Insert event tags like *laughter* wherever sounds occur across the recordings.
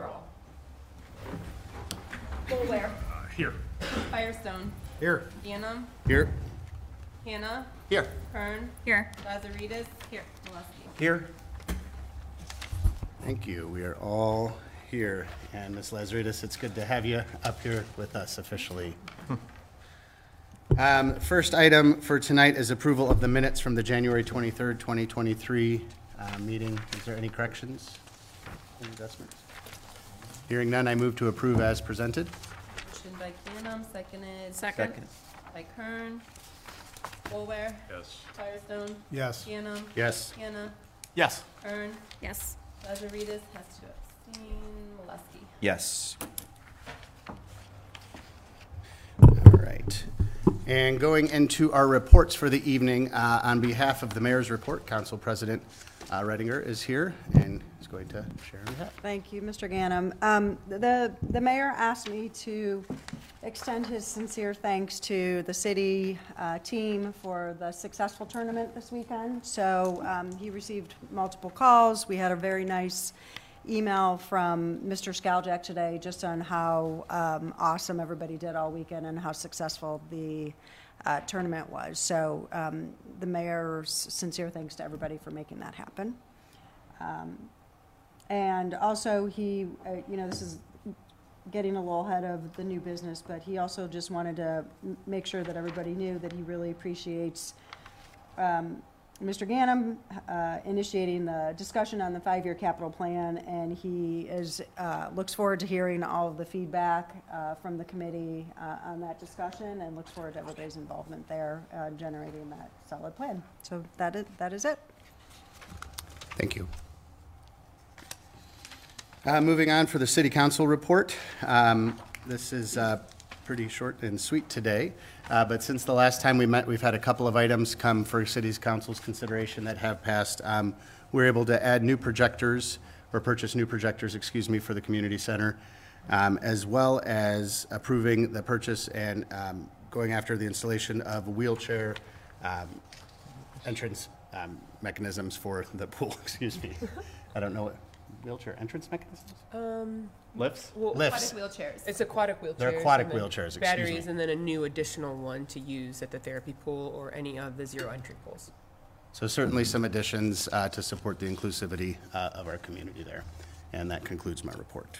roll. Fullware, Here. Firestone, Here. Ganem, Here. Hannah, Here. Kern, Here. Lazaridis, here, Molesky. Here. Thank you. We are all here. And Ms. Lazaridis, it's good to have you up here with us officially. *laughs* Um, First item for tonight is approval of the minutes from the January 23rd, 2023 uh, meeting. Is there any corrections, any adjustments? Hearing none, I move to approve as presented. Motion by Ganem, seconded. Second. By Kern. Fullware, Yes. Firestone, Yes. Ganem, Yes. Hannah, Yes. Kern, Yes. Lazaridis has to abstain, Molesky. Yes. All right. And going into our reports for the evening, uh, on behalf of the mayor's report, Council President uh, Redinger is here and is going to share on behalf. Thank you, Mr. Ganem. Um, The, the mayor asked me to extend his sincere thanks to the city uh, team for the successful tournament this weekend. So um, he received multiple calls. We had a very nice email from Mr. Skaljak today just on how um, awesome everybody did all weekend and how successful the uh, tournament was. So um, the mayor's sincere thanks to everybody for making that happen. Um, And also, he, uh, you know, this is getting a little ahead of the new business, but he also just wanted to make sure that everybody knew that he really appreciates um, Mr. Ganem uh, initiating the discussion on the five-year capital plan, and he is, uh, looks forward to hearing all of the feedback uh, from the committee uh, on that discussion, and looks forward to everybody's involvement there, uh, generating that solid plan. So that is, that is it. Thank you. Uh, Moving on for the city council report. Um, This is pretty short and sweet today, uh, but since the last time we met, we've had a couple of items come for city's council's consideration that have passed. Um, We're able to add new projectors, or purchase new projectors, excuse me, for the community center, um, as well as approving the purchase and um, going after the installation of wheelchair um, entrance um, mechanisms for the pool, *laughs* excuse me. I don't know what, wheelchair entrance mechanisms? Um, Lifts? well, Lifts. Aquatic wheelchairs. It's aquatic wheelchairs. They're aquatic and then wheelchairs, excuse Batteries, me. and then a new additional one to use at the therapy pool or any of the zero entry pools. So certainly some additions uh, to support the inclusivity uh, of our community there. And that concludes my report.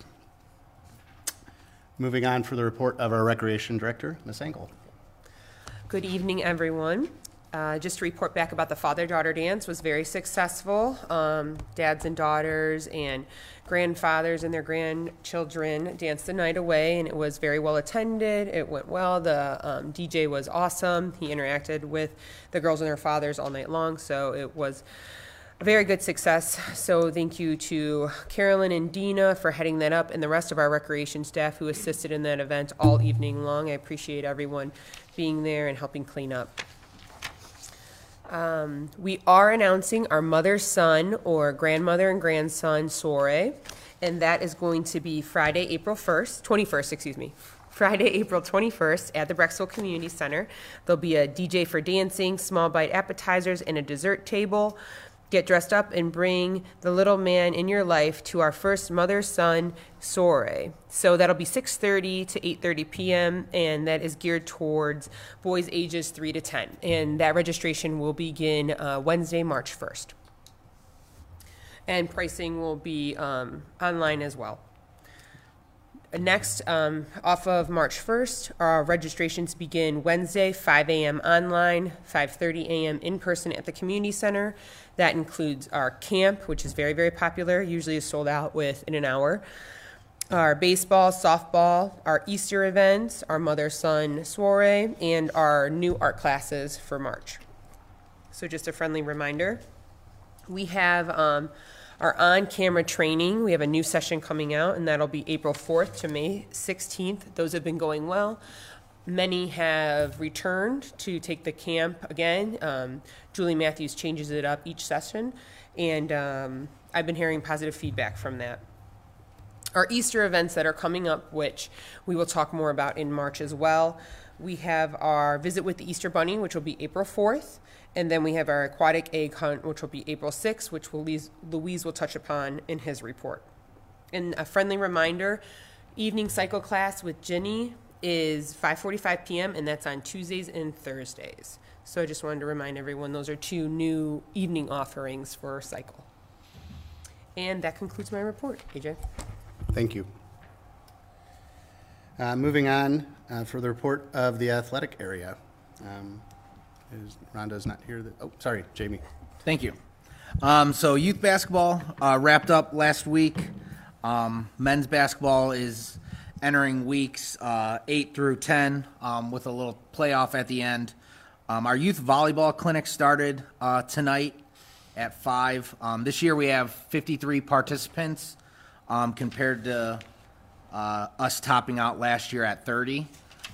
Moving on for the report of our Recreation Director, Ms. Engel. Good evening, everyone. Uh, just to report back about the father-daughter dance was very successful. Um, dads and daughters and grandfathers and their grandchildren danced the night away, and it was very well attended. It went well. The um, DJ was awesome. He interacted with the girls and their fathers all night long, so it was a very good success. So thank you to Carolyn and Dina for heading that up and the rest of our recreation staff who assisted in that event all evening long. I appreciate everyone being there and helping clean up. Um, we are announcing our mother son or grandmother and grandson soiree, and that is going to be Friday, April 1st, 21st, excuse me. Friday, April 21st at the Brecksville Community Center. There'll be a DJ for dancing, small bite appetizers, and a dessert table. Get dressed up and bring the little man in your life to our first mother-son soiree. So that'll be 6:30 to 8:30 p.m. and that is geared towards boys ages 3 to 10. And that registration will begin uh, Wednesday, March 1st. And pricing will be um, online as well. Next, um, off of March 1st, our registrations begin Wednesday, 5 a.m. online, 5:30 a.m. in person at the community center. That includes our camp, which is very, very popular, usually is sold out within an hour. Our baseball, softball, our Easter events, our mother-son soiree, and our new art classes for March. So just a friendly reminder. We have um, our on-camera training. We have a new session coming out, and that'll be April 4th to May 16th. Those have been going well. Many have returned to take the camp again. Um, Julie Matthews changes it up each session, and um, I've been hearing positive feedback from that our Easter events that are coming up, which we will talk more about in March as well. We have our visit with the Easter Bunny, which will be April 4th, and then we have our aquatic egg hunt, which will be April 6th, which will Luis, Luis will touch upon in his report. And a friendly reminder, evening cycle class with Jenny is 5:45 p.m. and that's on Tuesdays and Thursdays. So I just wanted to remind everyone those are two new evening offerings for cycle. And that concludes my report. AJ. Thank you. Uh, Moving on, uh, for the report of the athletic area. Um, is- Rhonda's not here, that- oh, sorry, Jamie. Thank you. Um, so youth basketball uh, wrapped up last week. Um, men's basketball is entering weeks uh, eight through ten um, with a little playoff at the end. Um, our youth volleyball clinic started uh, tonight at five. Um, this year we have 53 participants um, compared to uh, us topping out last year at 30.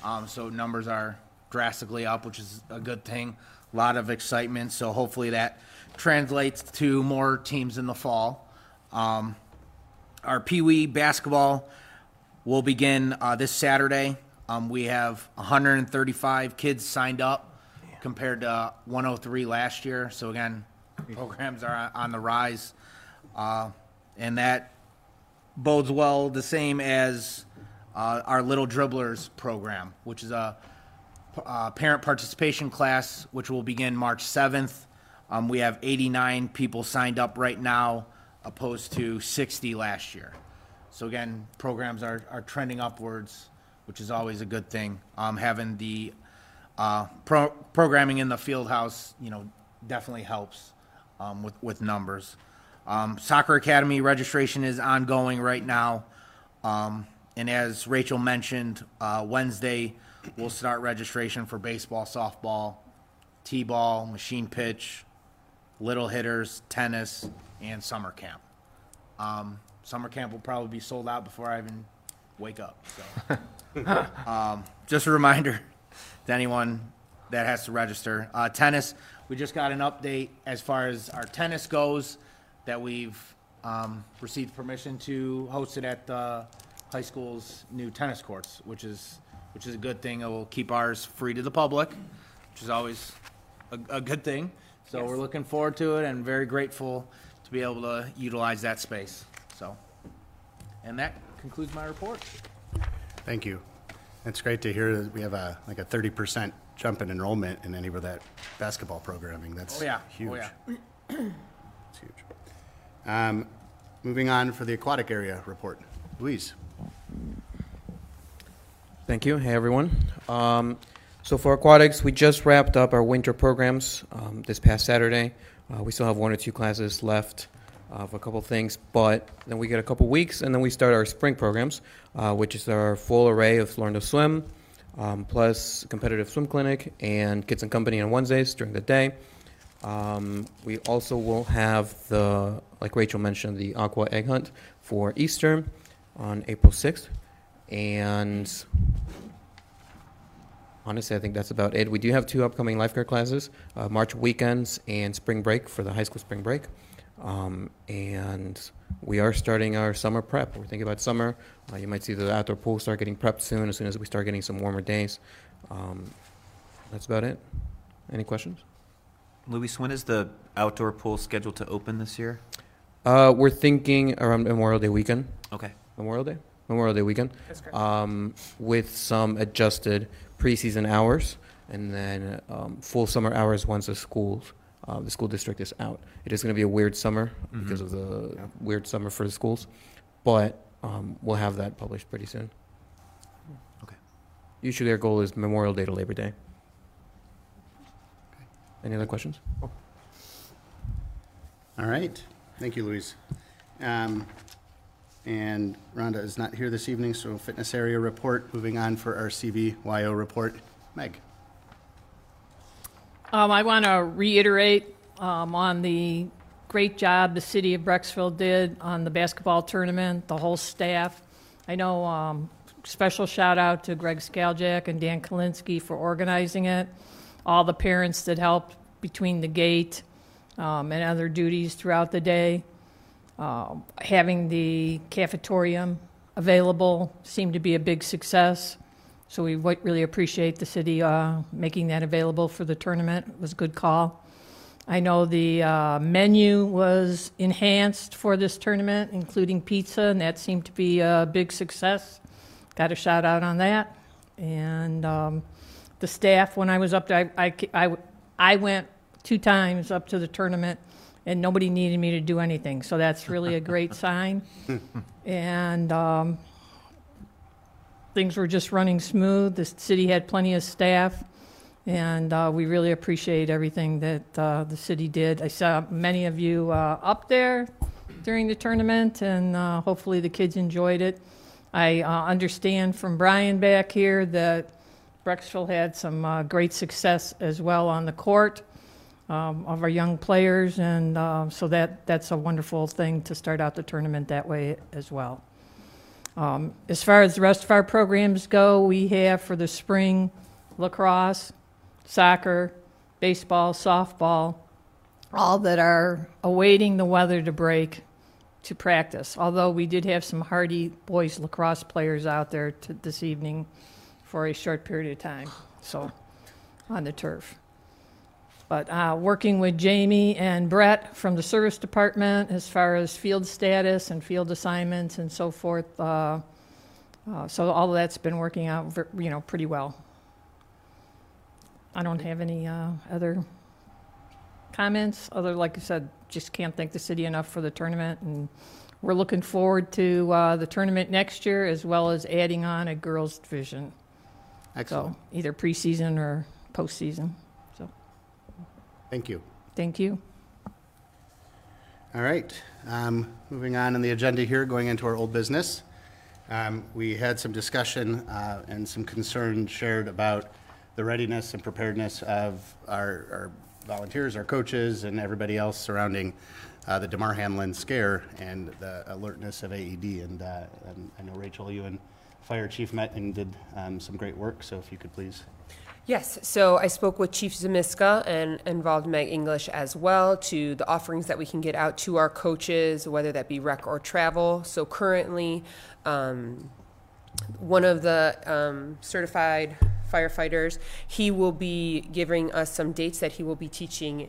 Um, so numbers are drastically up, which is a good thing. A lot of excitement. So hopefully that translates to more teams in the fall. Um, our Pee Wee basketball will begin uh, this Saturday. Um, we have 135 kids signed up compared to 103 last year. So again, programs are on the rise, uh, and that bodes well the same as uh, our Little Dribblers program, which is a uh, parent participation class, which will begin March 7th. Um, we have 89 people signed up right now, opposed to 60 last year. So again, programs are, are trending upwards, which is always a good thing. Um, having the uh, pro- programming in the field house, you know, definitely helps um, with, with numbers. Um, Soccer Academy registration is ongoing right now. Um, and as Rachel mentioned, uh, Wednesday we'll start registration for baseball, softball, t-ball, machine pitch, little hitters, tennis, and summer camp. Um, summer camp will probably be sold out before I even wake up. So, *laughs* um, just a reminder to anyone that has to register. Uh, tennis, we just got an update as far as our tennis goes that we've um, received permission to host it at the high school's new tennis courts, which is which is a good thing. It will keep ours free to the public, which is always a, a good thing. So we're looking forward to it and very grateful to be able to utilize that space. So, and that concludes my report. Thank you. It's great to hear that we have a, like a 30% jump in enrollment in any of that basketball programming. That's Oh, yeah. huge. Oh, yeah. It's huge. Um, Moving on for the aquatic area report. Luis? Thank you. Hey, everyone. Um, so for aquatics, we just wrapped up our winter programs um, this past Saturday. Uh, we still have one or two classes left of a couple things, but then we get a couple weeks, and then we start our spring programs, uh, which is our full array of Learn to Swim, um, plus competitive swim clinic and kids and company on Wednesdays during the day. Um, we also will have the, like Rachel mentioned, the aqua egg hunt for Easter on April 6th. And honestly, I think that's about it. We do have two upcoming lifeguard classes uh, March weekends and spring break for the high school spring break. Um, and we are starting our summer prep. We're thinking about summer. Uh, you might see the outdoor pool start getting prepped soon as soon as we start getting some warmer days. Um, that's about it. Any questions? Luis, when is the outdoor pool scheduled to open this year? Uh, we're thinking around Memorial Day weekend. Okay. Memorial Day? Memorial Day weekend. That's correct. Um, with some adjusted preseason hours and then um, full summer hours once the schools, uh, the school district is out. It is going to be a weird summer because of the weird summer for the schools, but um, we'll have that published pretty soon. Okay. Usually our goal is Memorial Day to Labor Day. Any other questions? All right. Thank you, Luis. Um, And Rhonda is not here this evening, so fitness area report. Moving on for our CVYO report. Meg? Um, I want to reiterate um, on the great job the city of Brecksville did on the basketball tournament, the whole staff. I know um, special shout out to Greg Skaljak and Dan Kalinsky for organizing it, all the parents that helped between the gate um, and other duties throughout the day. Um, having the cafetorium available seemed to be a big success. So we really appreciate the city uh, making that available for the tournament. It was a good call. I know the uh, menu was enhanced for this tournament, including pizza, and that seemed to be a big success. Got a shout out on that. And um, the staff, when I was up there, I, I, I, I went two times up to the tournament, and nobody needed me to do anything. So that's really a great *laughs* sign. *laughs* And um, things were just running smooth. The city had plenty of staff, and uh, we really appreciate everything that uh, the city did. I saw many of you uh, up there during the tournament, and uh, hopefully the kids enjoyed it. I uh, understand from Brian back here that Brecksville had some uh, great success as well on the court um, of our young players, and uh, so that that's a wonderful thing to start out the tournament that way as well. Um, as far as the rest of our programs go, we have for the spring lacrosse, soccer, baseball, softball, all that are awaiting the weather to break to practice. Although we did have some hardy boys lacrosse players out there this evening for a short period of time, so on the turf. But uh, working with Jamie and Brett from the service department as far as field status and field assignments and so forth. Uh, uh, so all of that's been working out, you know, pretty well. I don't have any uh, other comments. Other, like I said, just can't thank the city enough for the tournament, and we're looking forward to uh, the tournament next year, as well as adding on a girls' division. Excellent. So either preseason or postseason. Thank you. thank you. All right, um, moving on in the agenda here, going into our old business. Um, We had some discussion uh, and some concern shared about the readiness and preparedness of our our volunteers, our coaches, and everybody else surrounding uh, the Damar Hamlin scare and the alertness of AED. And uh, and I know, Rachel, you and Fire Chief met and did um, some great work, so if you could please Yes, so I spoke with Chief Zamiska and involved Meg English as well to the offerings that we can get out to our coaches, whether that be rec or travel. So currently, um, one of the um, certified firefighters, he will be giving us some dates that he will be teaching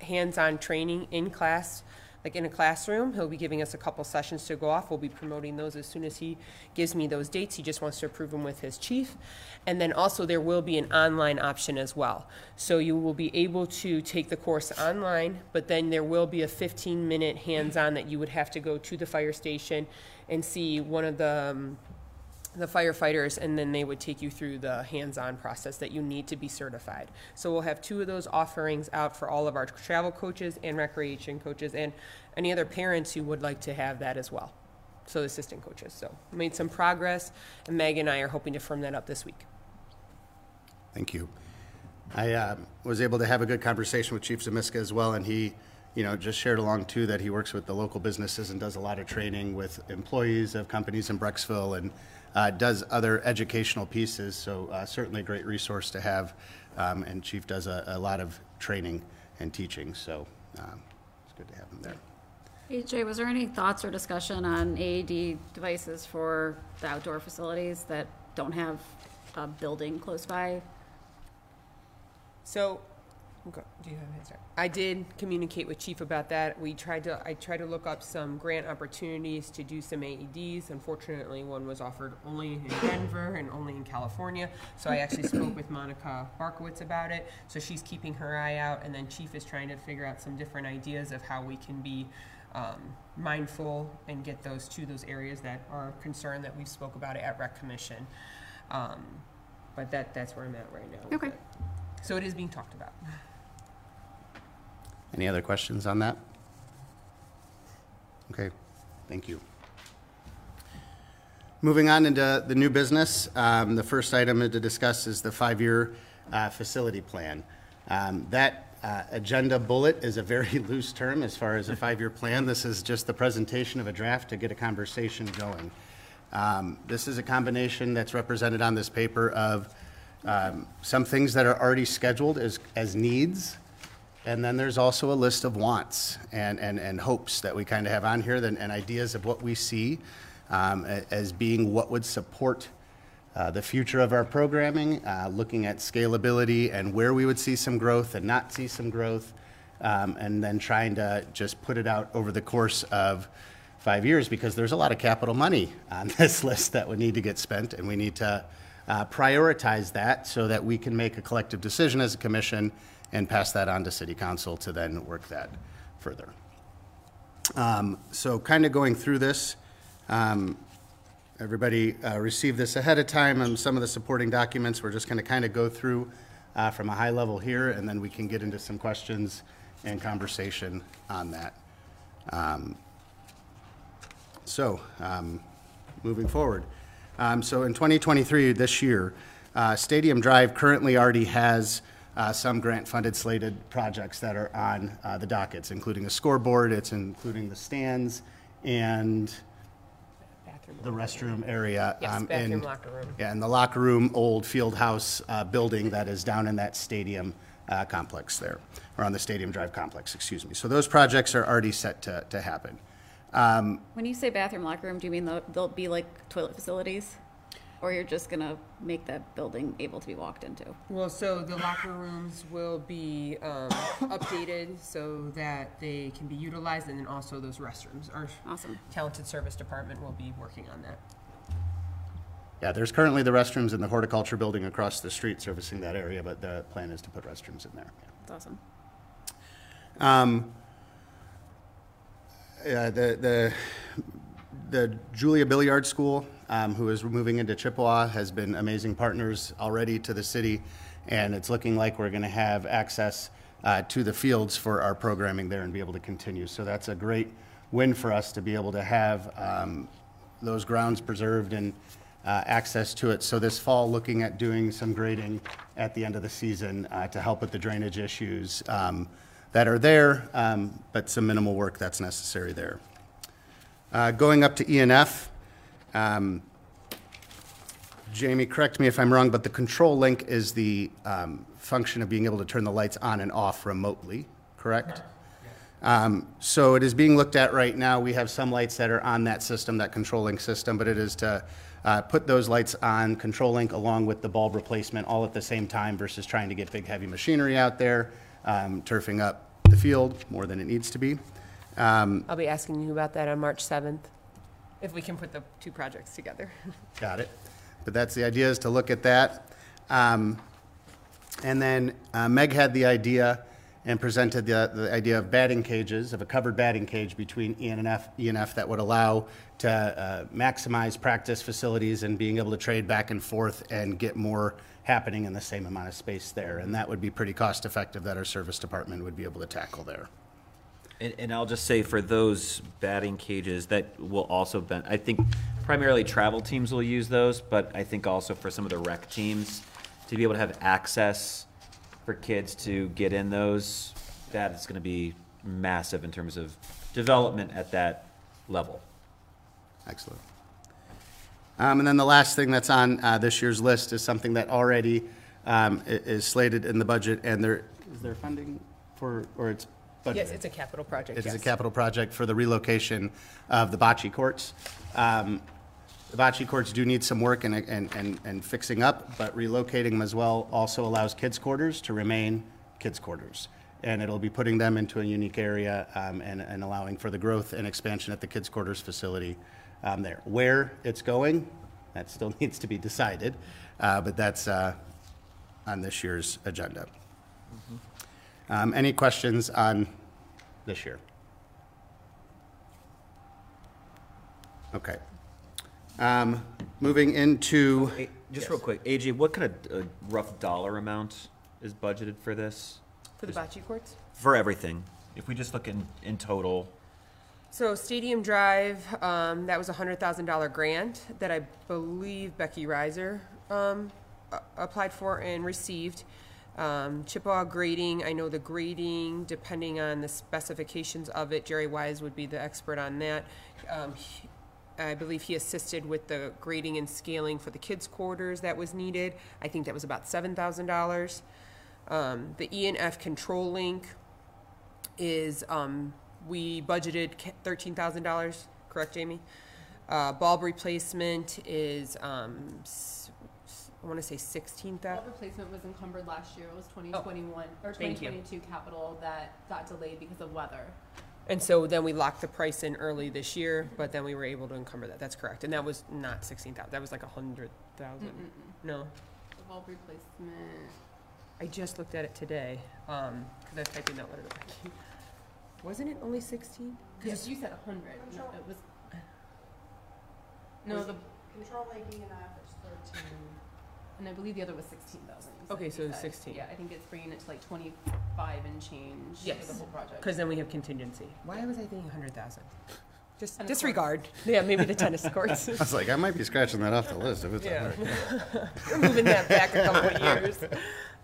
hands-on training in class, like in a classroom. He'll be giving us a couple sessions to go off. We'll be promoting those as soon as he gives me those dates. He just wants to approve them with his chief. And then also there will be an online option as well. So you will be able to take the course online, but then there will be a 15-minute hands-on that you would have to go to the fire station and see one of the um, the firefighters, and then they would take you through the hands-on process that you need to be certified. So we'll have two of those offerings out for all of our travel coaches and recreation coaches, and any other parents who would like to have that as well. So assistant coaches. So made some progress, and Meg and I are hoping to firm that up this week. Thank you. I uh, was able to have a good conversation with Chief Zamiska as well, and he, you know, just shared along too that he works with the local businesses and does a lot of training with employees of companies in Brecksville and uh, does other educational pieces. So uh, certainly a great resource to have. Um, and Chief does a, a lot of training and teaching, so um, it's good to have him there. AJ, was there any thoughts or discussion on AED devices for the outdoor facilities that don't have a building close by? So, okay, do you have an answer? I did communicate with Chief about that. We tried to, I tried to look up some grant opportunities to do some AEDs. Unfortunately, one was offered only in Denver and only in California. So I actually spoke with Monica Barkowitz about it. So she's keeping her eye out, and then Chief is trying to figure out some different ideas of how we can be um, mindful and get those to those areas that are concerned that we spoke about it at Rec Commission. Um, but that, that's where I'm at right now. with Okay. it. So it is being talked about. Any other questions on that? Okay, thank you. Moving on into the new business, um, the first item to discuss is the five-year uh, facility plan. Um, That uh, agenda bullet is a very *laughs* loose term as far as a five-year plan. This is just the presentation of a draft to get a conversation going. Um, This is a combination that's represented on this paper of um, some things that are already scheduled as, as needs, and then there's also a list of wants and, and, and hopes that we kind of have on here, then, and ideas of what we see um, as being what would support uh, the future of our programming, uh, looking at scalability and where we would see some growth and not see some growth, um, and then trying to just put it out over the course of five years because there's a lot of capital money on *laughs* this list that would need to get spent, and we need to uh, prioritize that so that we can make a collective decision as a commission and pass that on to city council to then work that further. Um, So kind of going through this, um, everybody uh, received this ahead of time, and some of the supporting documents, we're just going to kind of go through uh, from a high level here, and then we can get into some questions and conversation on that. Um, So, um, moving forward. Um, So in 2023, this year, uh, Stadium Drive currently already has uh, some grant-funded slated projects that are on uh, the dockets, including a scoreboard, it's including the stands, and Bathroom. the restroom area. Yes, um, bathroom, and- locker room. Yeah, and the locker room, old field house uh, building that is down in that stadium uh, complex there, or on the Stadium Drive complex, excuse me. So those projects are already set to, to happen. Um, When you say bathroom, locker room, do you mean they'll, they'll be like toilet facilities? Or you're just gonna make that building able to be walked into? Well, so the locker rooms will be um, updated so that they can be utilized, and then also those restrooms. Our Awesome. talented service department will be working on that. Yeah, there's currently the restrooms in the horticulture building across the street servicing that area, but the plan is to put restrooms in there. That's awesome. Um, yeah, the, the, the Julie Billiart School, um, who is moving into Chippewa, has been amazing partners already to the city, and it's looking like we're going to have access uh, to the fields for our programming there and be able to continue. So that's a great win for us to be able to have um, those grounds preserved and uh, access to it. So this fall, looking at doing some grading at the end of the season uh, to help with the drainage issues um, that are there, um, but some minimal work that's necessary there. Uh, Going up to ENF, um, Jamie, correct me if I'm wrong, but the control link is the um, function of being able to turn the lights on and off remotely, correct? Um, So it is being looked at right now. We have some lights that are on that system, that control link system, but it is to uh, put those lights on control link along with the bulb replacement all at the same time versus trying to get big, heavy machinery out there, um, turfing up the field more than it needs to be. Um, I'll be asking you about that on March 7th, if we can put the two projects together. *laughs* Got it. But that's the idea, is to look at that. Um, And then uh, Meg had the idea and presented the, the idea of batting cages, of a covered batting cage between ENF, ENF that would allow to uh, maximize practice facilities and being able to trade back and forth and get more happening in the same amount of space there. And that would be pretty cost-effective that our service department would be able to tackle there. And, and I'll just say for those batting cages, that will also ben, I think primarily travel teams will use those, but I think also for some of the rec teams, to be able to have access for kids to get in those, that is gonna be massive in terms of development at that level. Excellent. Um, And then the last thing that's on uh, this year's list is something that already um, is slated in the budget, and there, is there funding for, or it's budgeted? Yes, it's a capital project, It is a yes. capital project for the relocation of the bocce courts. Um, The bocce courts do need some work and, and, and and fixing up, but relocating them as well also allows kids' quarters to remain kids' quarters. And it'll be putting them into a unique area um, and, and allowing for the growth and expansion at the kids' quarters facility um, there. Where it's going, that still *laughs* needs to be decided, uh, but that's uh, on this year's agenda. Um, Any questions on this year? Okay. Um, Moving into, Hey, Just Yes. real quick, AJ, what kind of uh, rough dollar amount is budgeted for this? For the bocce courts? For everything? If we just look in, in total, So Stadium Drive, um, that was a hundred thousand dollar grant that I believe Becky Reiser, um, applied for and received. Um, Chippewa grading, I know the grading, depending on the specifications of it, Jerry Wise would be the expert on that. Um, he- I believe he assisted with the grading and scaling for the kids' quarters that was needed. I think that was about seven thousand dollars. Um, the E and F control link, is, um, we budgeted thirteen thousand dollars, correct, Jamie? Uh, bulb replacement is, um, I want to say sixteen Wall thousand. replacement was encumbered last year. It was twenty twenty-one, or twenty Oh, Thank you. twenty-two capital that got delayed because of weather. And so then we locked the price in early this year, but then we were able to encumber that. That's correct. And that was not sixteen thousand. That was like a hundred thousand. No, The wall replacement, I just looked at it today, um, because I typed in that letter to Becky. Wasn't it only sixteen? yes, you said a hundred. No, it was. *sighs* No, the, Control leaking and office thirteen. And I believe the other was sixteen thousand. Okay, so it was 16. Yeah, I think it's bringing it to like twenty-five and change for Yes. the whole project. Because then we have contingency. Why was I thinking hundred thousand? Just Tennis disregard. Yeah, maybe the tennis courts. *laughs* I was like, I might be scratching that off the list if it's a Yeah. hundred. *laughs* We're moving that back a couple of years.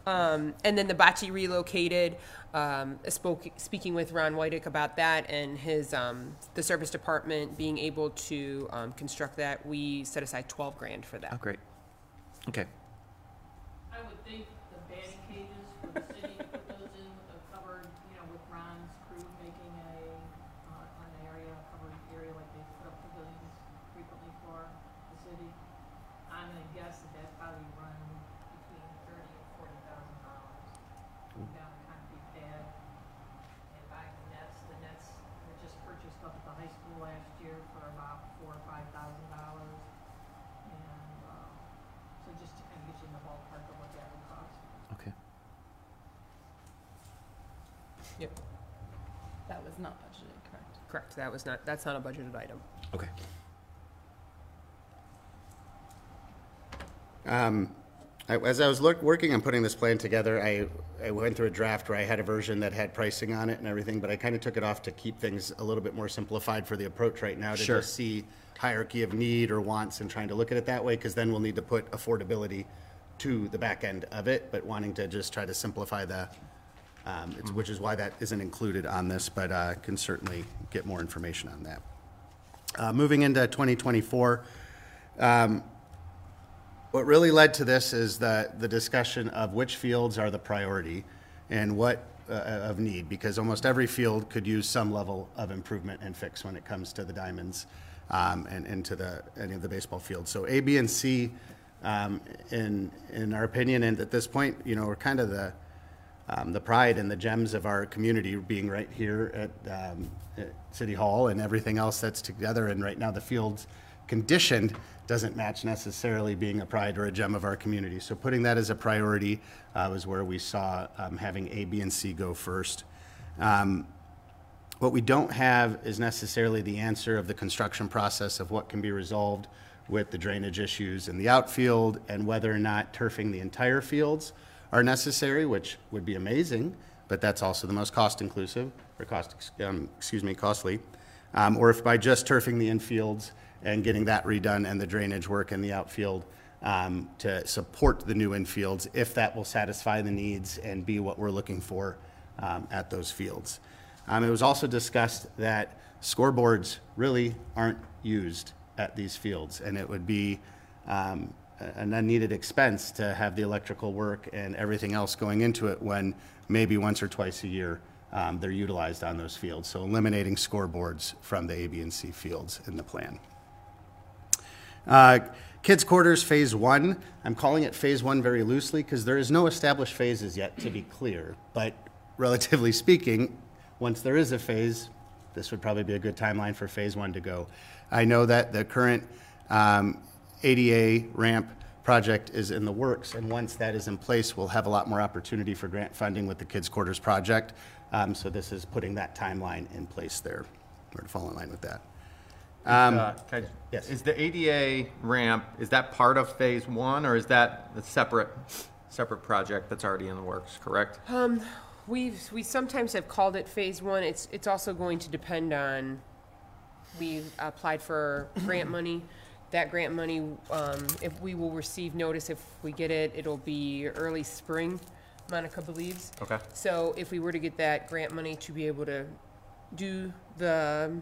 Um, and then the Bocce relocated. Um, spoke speaking with Ron Whitick about that and his um, the service department being able to um, construct that. We set aside twelve grand for that. Oh, great. Okay. Think the batting cages for the city to put those in with a covered, you know, with Ron's crew making a, uh, an area, a covered area like they put up pavilions frequently for the city. I'm gonna guess that that probably run between thirty and forty thousand dollars. Down a concrete pad and buying the nets, the nets were just purchased up at the high school last year for about four or five thousand dollars. And, um, so just to kind of get you in the ballpark of what that would cost. Okay. That was not budgeted, correct? Correct. That was not. That's not a budgeted item. Okay. Um, I- As I was look, working on putting this plan together, I, I went through a draft where I had a version that had pricing on it and everything, but I kind of took it off to keep things a little bit more simplified for the approach right now, to Sure. just see hierarchy of need or wants and trying to look at it that way, because then we'll need to put affordability to the back end of it, but wanting to just try to simplify the, um, it's- which is why that isn't included on this, but uh, can certainly get more information on that. Uh, Moving into 2024, what really led to this is the, the discussion of which fields are the priority and what uh, of need, because almost every field could use some level of improvement and fix when it comes to the diamonds um, and, into the, any of the baseball fields. So A, B, and C, um, in, in our opinion, and at this point, you know, we're kind of the, um, the pride and the gems of our community being right here at, um, at City Hall and everything else that's together. And right now, the field's conditioned doesn't match necessarily being a pride or a gem of our community. So putting that as a priority uh, was where we saw um, having A, B, and C go first. Um, what we don't have is necessarily the answer of the construction process of what can be resolved with the drainage issues in the outfield and whether or not turfing the entire fields are necessary, which would be amazing, but that's also the most cost inclusive, or cost, um, excuse me, costly. Um, or if by just turfing the infields and getting that redone and the drainage work in the outfield um, to support the new infields, if that will satisfy the needs and be what we're looking for um, at those fields. Um, it was also discussed that scoreboards really aren't used at these fields, and it would be um, an unneeded expense to have the electrical work and everything else going into it when maybe once or twice a year um, they're utilized on those fields. So eliminating scoreboards from the A, B, and C fields in the plan. Uh, Kids Quarters Phase One, I'm calling it Phase One very loosely because there is no established phases yet, to be clear. But relatively *laughs* speaking, once there is a phase, this would probably be a good timeline for Phase One to go. I know that the current um, ADA ramp project is in the works, and once that is in place, we'll have a lot more opportunity for grant funding with the Kids Quarters project. Um, So this is putting that timeline in place there, or to fall in line with that. Um, Uh, I- yes. Is the ADA ramp, is that part of phase one, or is that a separate, separate project that's already in the works, correct? We've, we sometimes have called it phase one. It's, it's also going to depend on, we applied for grant money. That grant money, um, if we will receive notice, if we get it, it'll be early spring, Monica believes. Okay. So if we were to get that grant money to be able to do the,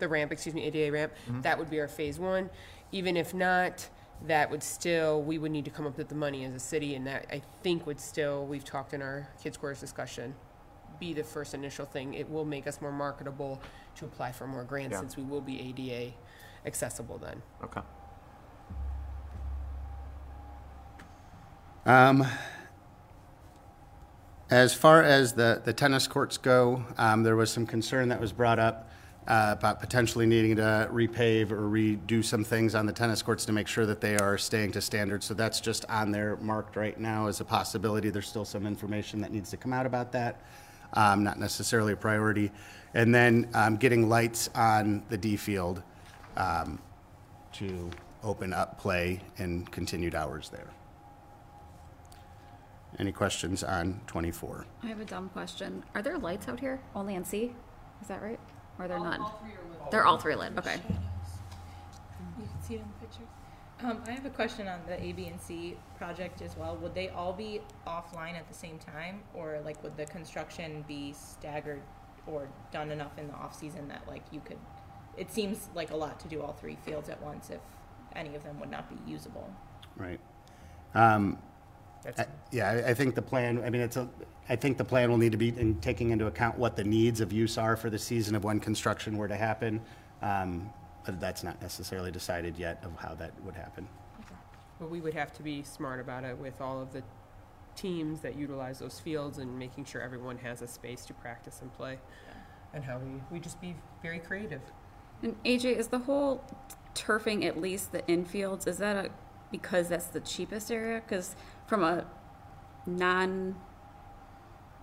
the ramp, excuse me, ADA ramp, that would be our phase one. Even if not, that would still, we would need to come up with the money as a city, and that, I think, would still, we've talked in our kids' quarters discussion, be the first initial thing. It will make us more marketable to apply for more grants, Yeah. since we will be ADA accessible then. Okay. Um, As far as the, the tennis courts go, um, there was some concern that was brought up uh, about potentially needing to repave or redo some things on the tennis courts to make sure that they are staying to standard. So that's just on there marked right now as a possibility. There's still some information that needs to come out about that, um, not necessarily a priority. And then um, getting lights on the D field um, to open up play and continued hours there. Any questions on 24? I have a dumb question. Are there lights out here? Only in C? Is that right? Or they're none? They're all three lit, okay. You can see it in the picture. Um, I have a question on the A, B, and C project as well. Would they all be offline at the same time, or like would the construction be staggered or done enough in the off season that like you could? It seems like a lot to do all three fields at once if any of them would not be usable. Right. Um, I- Yeah, I- I think the plan, I mean, it's a, I think the plan will need to be in taking into account what the needs of use are for the season of when construction were to happen. Um, But that's not necessarily decided yet of how that would happen. But we would have to be smart about it with all of the teams that utilize those fields and making sure everyone has a space to practice and play. And how we, we just be very creative. And AJ, is the whole turfing at least the infields, is that a, because that's the cheapest area? Because from a non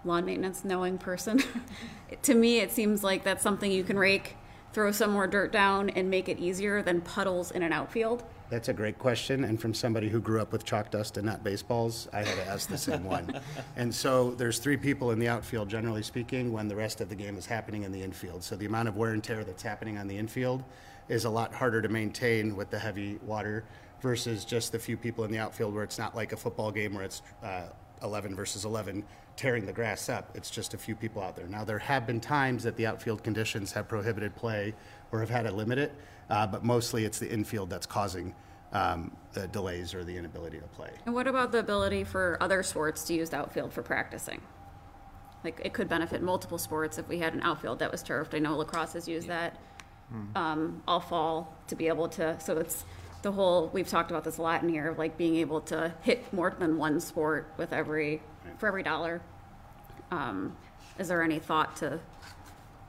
lawn maintenance knowing person, *laughs* to me, it seems like that's something you can rake, throw some more dirt down and make it easier than puddles in an outfield. That's a great question, and from somebody who grew up with chalk dust and not baseballs, I had to ask the same *laughs* one. And so there's three people in the outfield, generally speaking, when the rest of the game is happening in the infield. So the amount of wear and tear that's happening on the infield is a lot harder to maintain with the heavy water versus just the few people in the outfield where it's not like a football game where it's uh, 11 versus 11 tearing the grass up. It's just a few people out there. Now, there have been times that the outfield conditions have prohibited play or have had to limit it, uh, but mostly it's the infield that's causing um, the delays or the inability to play. And what about the ability for other sports to use the outfield for practicing? Like, it could benefit multiple sports if we had an outfield that was turfed. I know lacrosse has used that um, all fall to be able to, so it's the whole, we've talked about this a lot in here, of like being able to hit more than one sport with every, for every dollar. Um, Is there any thought to,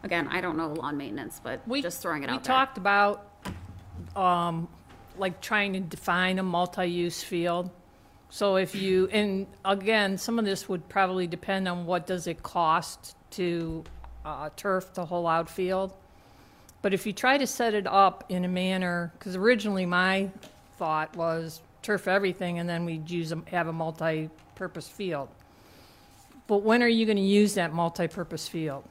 again, I don't know lawn maintenance, but We- just throwing it We out there. talked about, um, like trying to define a multi-use field. So if you, and again, some of this would probably depend on what does it cost to, uh, turf the whole outfield. But if you try to set it up in a manner, because originally my thought was turf everything and then we'd use, a- have a multi-purpose field. But when are you gonna use that multi-purpose field?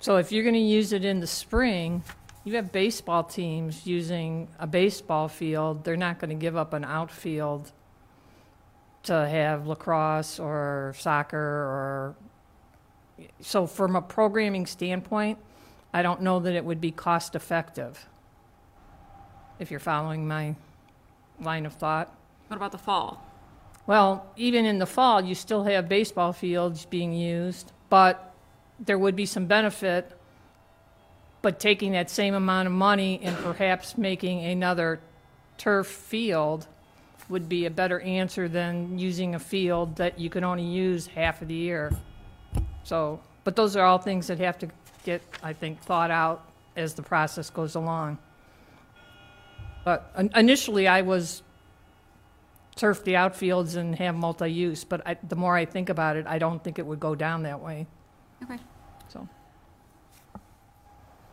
So if you're going to use it in the spring, you have baseball teams using a baseball field. They're not going to give up an outfield to have lacrosse or soccer or. So from a programming standpoint, I don't know that it would be cost effective. If you're following my line of thought. What about the fall? Well, even in the fall, you still have baseball fields being used, but there would be some benefit, but taking that same amount of money and perhaps making another turf field would be a better answer than using a field that you can only use half of the year. So, but those are all things that have to get, I think, thought out as the process goes along. But initially, I was turf the outfields and have multi-use, but I, the more I think about it, I don't think it would go down that way, Okay. so.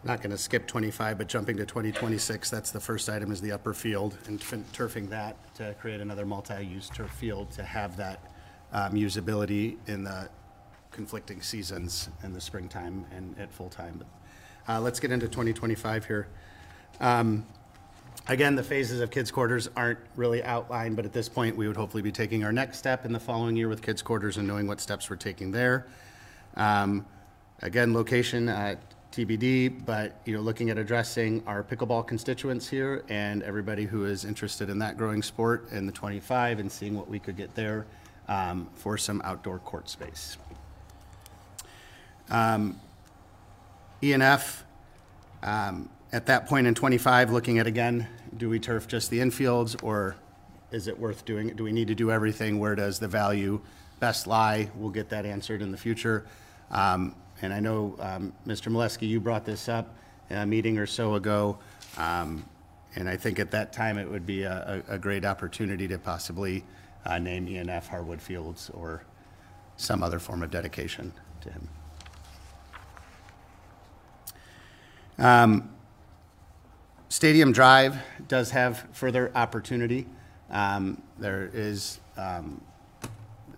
Not going to skip 25, but jumping to 2026, that's the first item is the upper field and fin- turfing that to create another multi-use turf field to have that um, usability in the conflicting seasons in the springtime and at full time. But, uh, Let's get into 2025 here. Um, Again, the phases of kids' quarters aren't really outlined, but at this point, we would hopefully be taking our next step in the following year with kids' quarters and knowing what steps we're taking there. Um, Again, location uh, TBD, but, you know, looking at addressing our pickleball constituents here and everybody who is interested in that growing sport in the 25 and seeing what we could get there um, for some outdoor court space. Um, ENF, um, at that point in 25, looking at again, do we turf just the infields or is it worth doing? it? Do we need to do everything? Where does the value best lie? We'll get that answered in the future. Um, And I know, um, Mr. Molesky, you brought this up in a meeting or so ago. Um, And I think at that time, it would be a, a a great opportunity to possibly uh, name ENF Harwood Fields or some other form of dedication to him. Um, Stadium Drive does have further opportunity. Um, There is, um,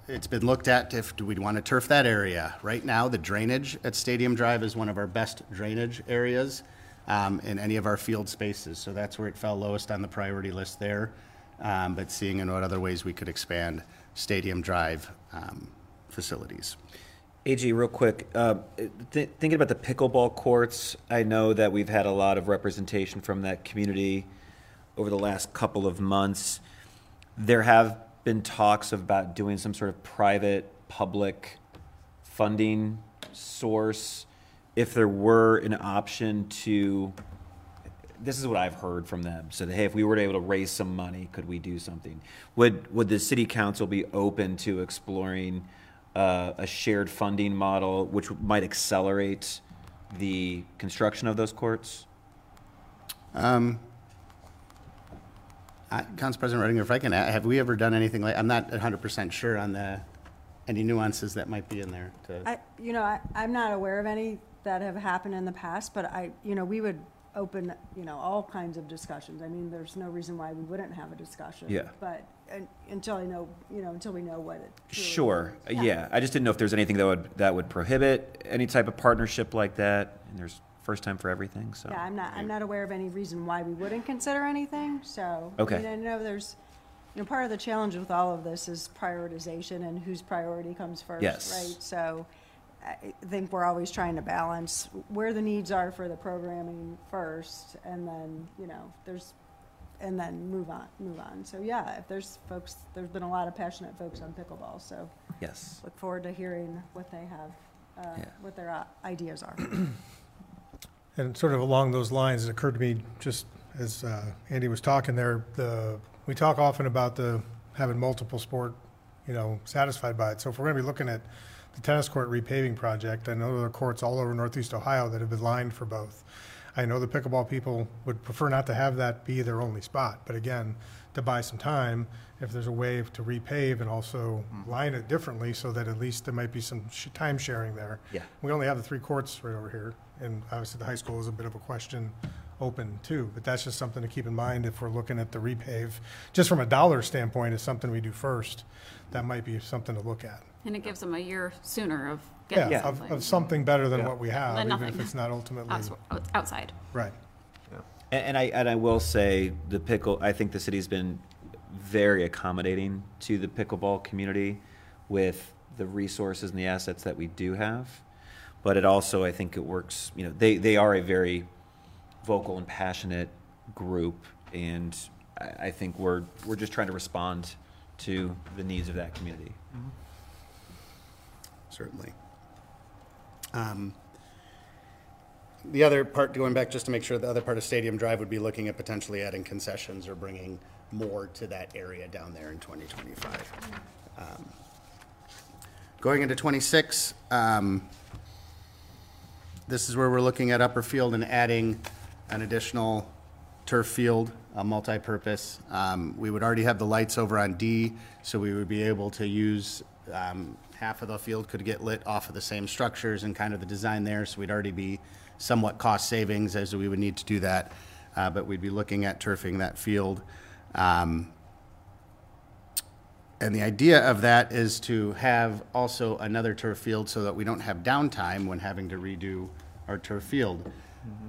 it's been looked at if, do we want to turf that area? Right now, the drainage at Stadium Drive is one of our best drainage areas um, in any of our field spaces. So that's where it fell lowest on the priority list there. Um, But seeing in what other ways we could expand Stadium Drive um, facilities. AG, real quick, uh, th- thinking about the pickleball courts, I know that we've had a lot of representation from that community over the last couple of months. There have been talks about doing some sort of private, public funding source. If there were an option to, this is what I've heard from them. So, hey, if we were able to raise some money, could we do something? Would would the city council be open to exploring uh, a shared funding model, which might accelerate the construction of those courts? Um, I- Council President Redinger, if I can, a- have we ever done anything like, I'm not 100% sure on the, any nuances that might be in there to, I, you know, I, I'm not aware of any that have happened in the past, but I, you know, we would open, you know, all kinds of discussions. I mean, there's no reason why we wouldn't have a discussion. Yeah. But, un- until I know, you know, until we know what it. Sure, is. yeah. I just didn't know if there's anything that would, that would prohibit any type of partnership like that. And there's first time for everything, so. Yeah, I'm not, I'm not aware of any reason why we wouldn't consider anything, so. Okay. I mean, I know there's, you know, part of the challenge with all of this is prioritization and whose priority comes first, Yes. right? So I think we're always trying to balance where the needs are for the programming first, and then, you know, there's, and then move on, move on. So, yeah, if there's folks, there's been a lot of passionate folks on pickleball, so Yes. look forward to hearing what they have, uh, Yeah. what their uh, ideas are. *clears throat* And sort of along those lines, it occurred to me, just as uh, Andy was talking there, the, we talk often about the, having multiple sport, you know, satisfied by it. So if we're going to be looking at the tennis court repaving project, I know there are courts all over northeast Ohio that have been lined for both. I know the pickleball people would prefer not to have that be their only spot, but again, to buy some time, if there's a way to repave and also mm-hmm. line it differently so that at least there might be some sh- time sharing there. Yeah. We only have the three courts right over here, and obviously the high school is a bit of a question open too, but that's just something to keep in mind if we're looking at the repave. Just from a dollar standpoint, is something we do first, that might be something to look at. And it gives them a year sooner of Yeah, getting of, something. of something better than Yeah. what we have, Than even nothing. if it's not ultimately, outs- Outside. right. And, and I, and I will say, the pickle, I think the city's been very accommodating to the pickleball community with the resources and the assets that we do have. But it also, I think it works, you know, they, they are a very vocal and passionate group. And I, I think we're, we're just trying to respond to the needs of that community. certainly. Um, The other part, going back just to make sure, the other part of Stadium Drive would be looking at potentially adding concessions or bringing more to that area down there in 2025. Um, Going into 26, um, this is where we're looking at Upper Field and adding an additional turf field, a multi-purpose. Um, We would already have the lights over on D, so we would be able to use, um, half of the field could get lit off of the same structures and kind of the design there, so we'd already be somewhat cost savings as we would need to do that. Uh, But we'd be looking at turfing that field. Um, and the idea of that is to have also another turf field so that we don't have downtime when having to redo our turf field.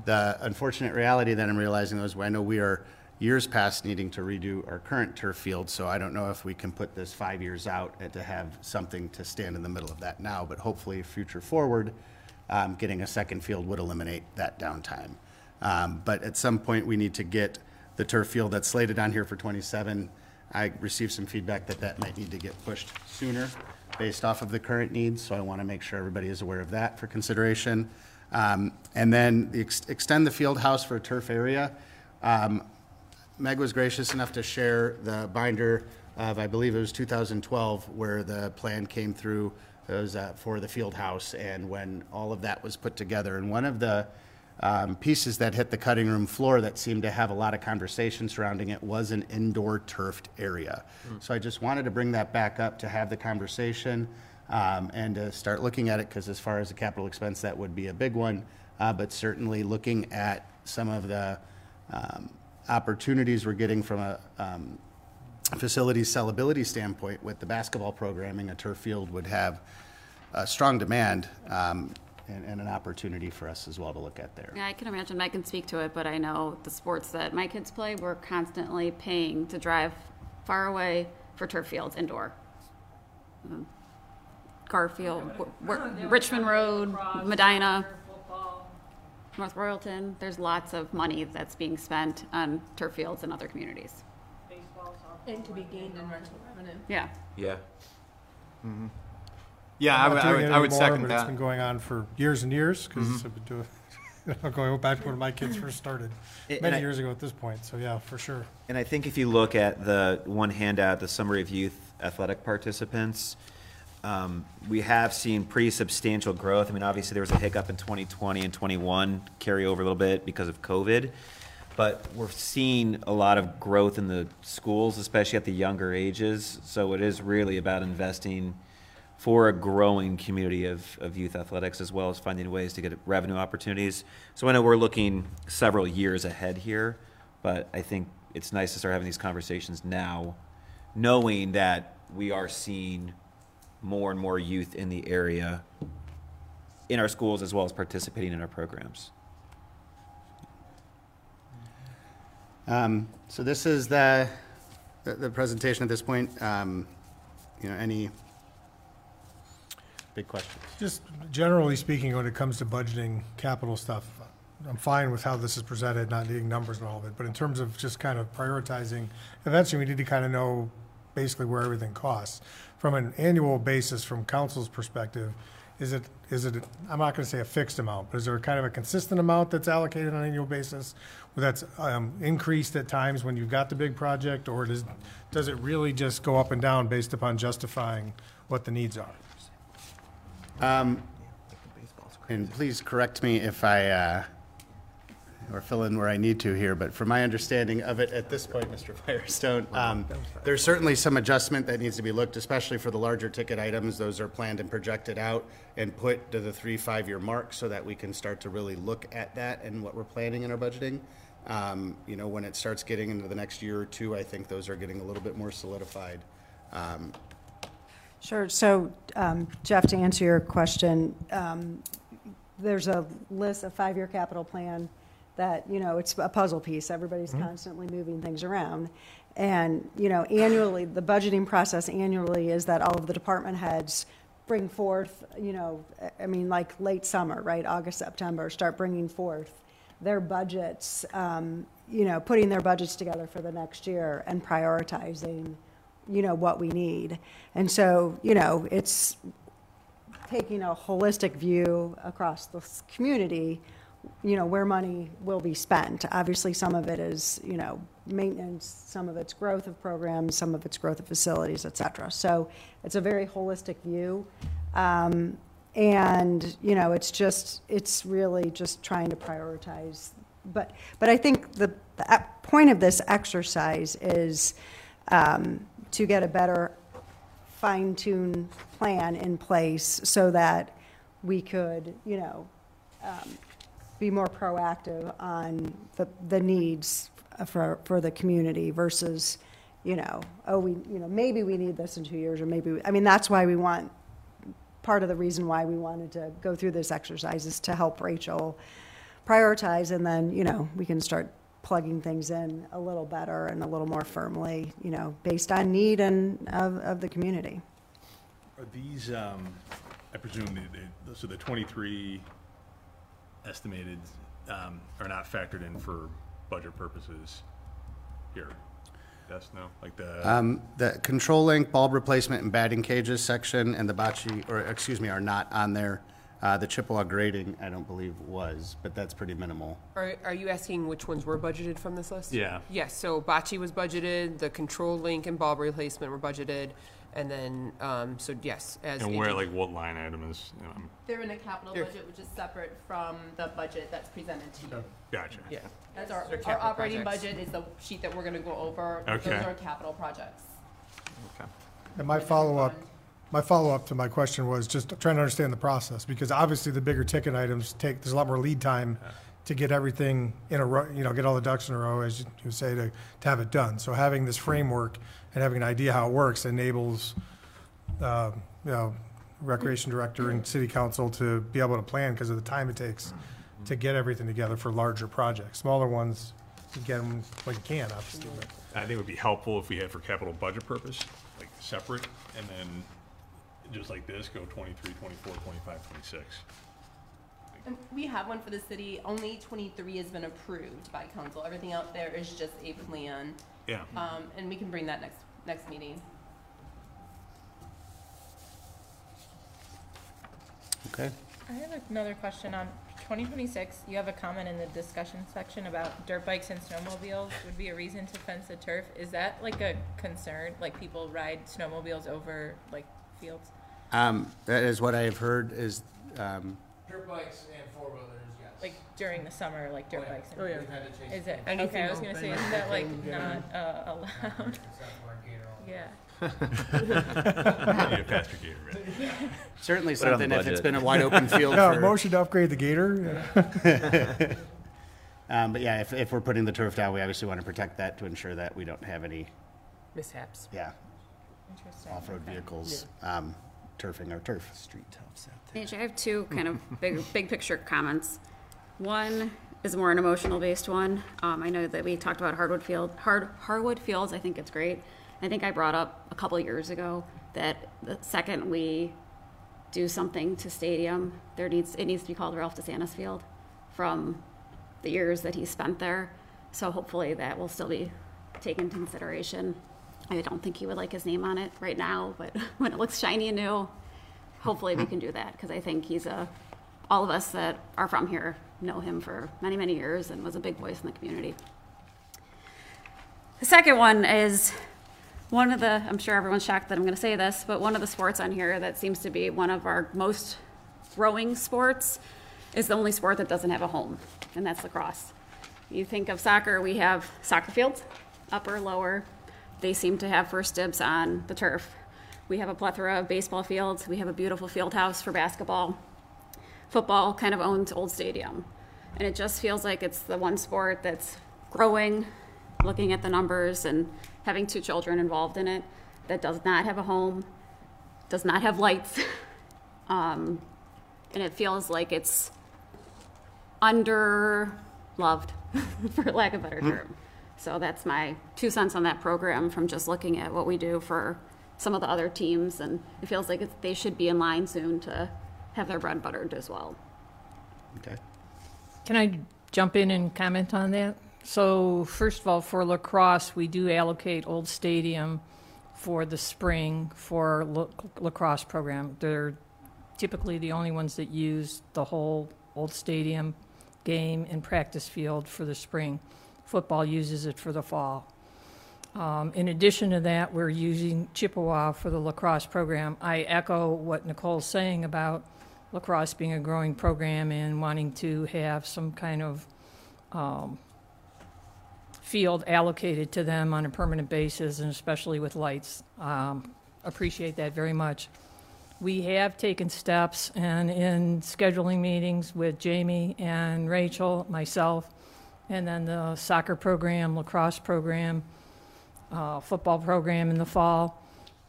The unfortunate reality that I'm realizing is I know we are years past needing to redo our current turf field, so I don't know if we can put this five years out and to have something to stand in the middle of that now, but hopefully, future forward, um, getting a second field would eliminate that downtime. Um, But at some point, we need to get the turf field that's slated on here for 27. I received some feedback that that might need to get pushed sooner based off of the current needs, so I want to make sure everybody is aware of that for consideration. Um, And then the ex- extend the field house for a turf area. Um, Meg was gracious enough to share the binder of, I believe it was 2012, where the plan came through, it was uh, for the field house, and when all of that was put together. And one of the um, pieces that hit the cutting room floor that seemed to have a lot of conversation surrounding it was an indoor turfed area. So I just wanted to bring that back up to have the conversation um, and to start looking at it, because as far as the capital expense, that would be a big one. Uh, But certainly looking at some of the um, opportunities we're getting from a um, facilities sellability standpoint with the basketball programming, a turf field would have a strong demand um, and and an opportunity for us as well to look at there. Yeah, I can imagine, I can speak to it, but I know the sports that my kids play, we're constantly paying to drive far away for turf fields indoor. Um, Garfield, wh- wh- Richmond Road, Medina, North Royalton, there's lots of money that's being spent on turf fields and other communities. And to be gained in rental revenue. Yeah. Yeah. Mm-hmm. Yeah, I I'm would, not I would, it I would second but It's been going on for years and years, because mm-hmm. I've been doing, *laughs* I'm going back to when my kids first started, And many I- years ago at this point, so yeah, for sure. And I think if you look at the one handout, the summary of youth athletic participants, um, we have seen pretty substantial growth. I mean, obviously, there was a hiccup in 2020 and 21, carry over a little bit because of COVID. But we're seeing a lot of growth in the schools, especially at the younger ages. So it is really about investing for a growing community of, of youth athletics as well as finding ways to get revenue opportunities. So I know we're looking several years ahead here, but I think it's nice to start having these conversations now, knowing that we are seeing more and more youth in the area in our schools as well as participating in our programs. Um, So this is the, the- the presentation at this point. Um, You know, any big questions? Just generally speaking, when it comes to budgeting capital stuff, I'm fine with how this is presented, not needing numbers and all of it, but in terms of just kind of prioritizing, eventually we need to kind of know basically where everything costs. From an annual basis, from council's perspective, is it, is it, I'm not gonna say a fixed amount, but is there kind of a consistent amount that's allocated on an annual basis? That's, um, increased at times when you've got the big project, or does, does it really just go up and down based upon justifying what the needs are? And please correct me if I, uh, or fill in where I need to here, but from my understanding of it at this point, Mr. *laughs* Firestone, um, there's certainly some adjustment that needs to be looked, especially for the larger ticket items. Those are planned and projected out and put to the three, five-year mark so that we can start to really look at that and what we're planning in our budgeting. Um, You know, when it starts getting into the next year or two, I think those are getting a little bit more solidified. Um, Sure. So, um, Jeff, to answer your question, um, there's a list, a five-year capital plan that, you know, it's a puzzle piece. Everybody's constantly moving things around. And, you know, annually, the budgeting process annually is that all of the department heads bring forth, you know, I- I mean, like late summer, right, August, September, start bringing forth their budgets, um, you know, putting their budgets together for the next year and prioritizing, you know, what we need. And so, you know, it's taking a holistic view across the community, you know, where money will be spent. Obviously, some of it is, you know, maintenance, some of it's growth of programs, some of it's growth of facilities, et cetera. So it's a very holistic view. Um, and, you know, it's just, it's really just trying to prioritize. But, but I think the, the point of this exercise is um, to get a better fine-tuned plan in place so that we could, you know, um, be more proactive on the, the needs for, for the community versus, you know, oh, we, you know, maybe we need this in two years, or maybe, we- I mean, that's why we want, part of the reason why we wanted to go through this exercise is to help Rachel prioritize, and then, you know, we can start plugging things in a little better and a little more firmly, you know, based on need and of, of the community. Are these, um, I presume, the- the- so the 23 estimated um, are not factored in for budget purposes here? Yes, no? Like the, Um, The control link, bulb replacement, and batting cages section, and the bocce, or excuse me, are not on there. Uh, The Chippewa grading, I don't believe was, but that's pretty minimal. Are, are you asking which ones were budgeted from this list? Yeah. Yes, so bocce was budgeted, the control link and bulb replacement were budgeted, and then, um, so yes, as. And where, AJ like, what line item is, you know, I'm- They're in a capital Here. budget, which is separate from the budget that's presented to you. gotcha. Yeah. That's our, They're our capital operating projects. budget is the sheet that we're gonna go over. Okay. Those Okay. are capital projects. Okay. And my follow-up, my follow-up to my question was just trying to understand the process, because obviously the bigger ticket items take, there's a lot more lead time to get everything in a row, you know, get all the ducks in a row, as you- say, to, to have it done. So having this framework and having an idea how it works enables, uh, you know, recreation director and city council to be able to plan because of the time it takes to get everything together for larger projects. Smaller ones, you get them when you can, obviously, but. I think it would be helpful if we had for capital budget purpose, like separate, and then just like this, go 23, 24, 25, 26. And we have one for the city, only twenty-three has been approved by council, everything out there is just a plan. Yeah. Um, and we can bring that next, next meeting. Okay? I have another question on 2026. You have a comment in the discussion section about dirt bikes and snowmobiles would be a reason to fence the turf. Is that like a concern? Like people ride snowmobiles over like fields? Um, That is what I have heard is, um, Dirt bikes and four-wheelers, yes. Like during the summer, like dirt bikes? and- Oh, yeah. Is it? Anything Okay, I was gonna say, open, is that like anything, not uh, *laughs* allowed? Yeah. Need a *laughs* faster gator, right? *laughs* certainly Put it on the something, if it's budget. been a wide open field Yeah, for. motion to upgrade the gator, yeah. Um, But yeah, if, if we're putting the turf down, we obviously want to protect that to ensure that we don't have any, Mishaps. yeah, Interesting. off-road Okay. vehicles um, turfing our turf. Street toughs I have two kind of big, big picture comments. One is more an emotional based one. Um, I know that we talked about hardwood field, hard, hardwood fields. I think it's great. I think I brought up a couple years ago that the second we do something to stadium, there needs, it needs to be called Ralph DeSantis Field from the years that he spent there. So hopefully that will still be taken into consideration. I don't think he would like his name on it right now, but *laughs* when it looks shiny and new, hopefully we can do that because I think he's a, all of us that are from here know him for many, many years and was a big voice in the community. The second one is one of the, I'm sure everyone's shocked that I'm going to say this, but one of the sports on here that seems to be one of our most growing sports is the only sport that doesn't have a home, and that's lacrosse. You think of soccer, we have soccer fields, upper, lower. They seem to have first dibs on the turf. We have a plethora of baseball fields. We have a beautiful field house for basketball. Football kind of owns Old Stadium. And it just feels like it's the one sport that's growing, looking at the numbers and having two children involved in it, that does not have a home, does not have lights. *laughs* Um, and it feels like it's under loved, *laughs* for lack of a better term. So that's my two cents on that program from just looking at what we do for some of the other teams. And it feels like they should be in line soon to have their bread buttered as well. Okay. Can I jump in and comment on that? So first of all, for lacrosse, we do allocate Old Stadium for the spring for la- lacrosse program. They're typically the only ones that use the whole Old Stadium game and practice field for the spring. Football uses it for the fall. Um, in addition to that, we're using Chippewa for the lacrosse program. I echo what Nicole's saying about lacrosse being a growing program and wanting to have some kind of um, field allocated to them on a permanent basis, and especially with lights. Um, appreciate that very much. We have taken steps, and in scheduling meetings with Jamie and Rachel, myself, and then the soccer program, lacrosse program, uh, football program in the fall,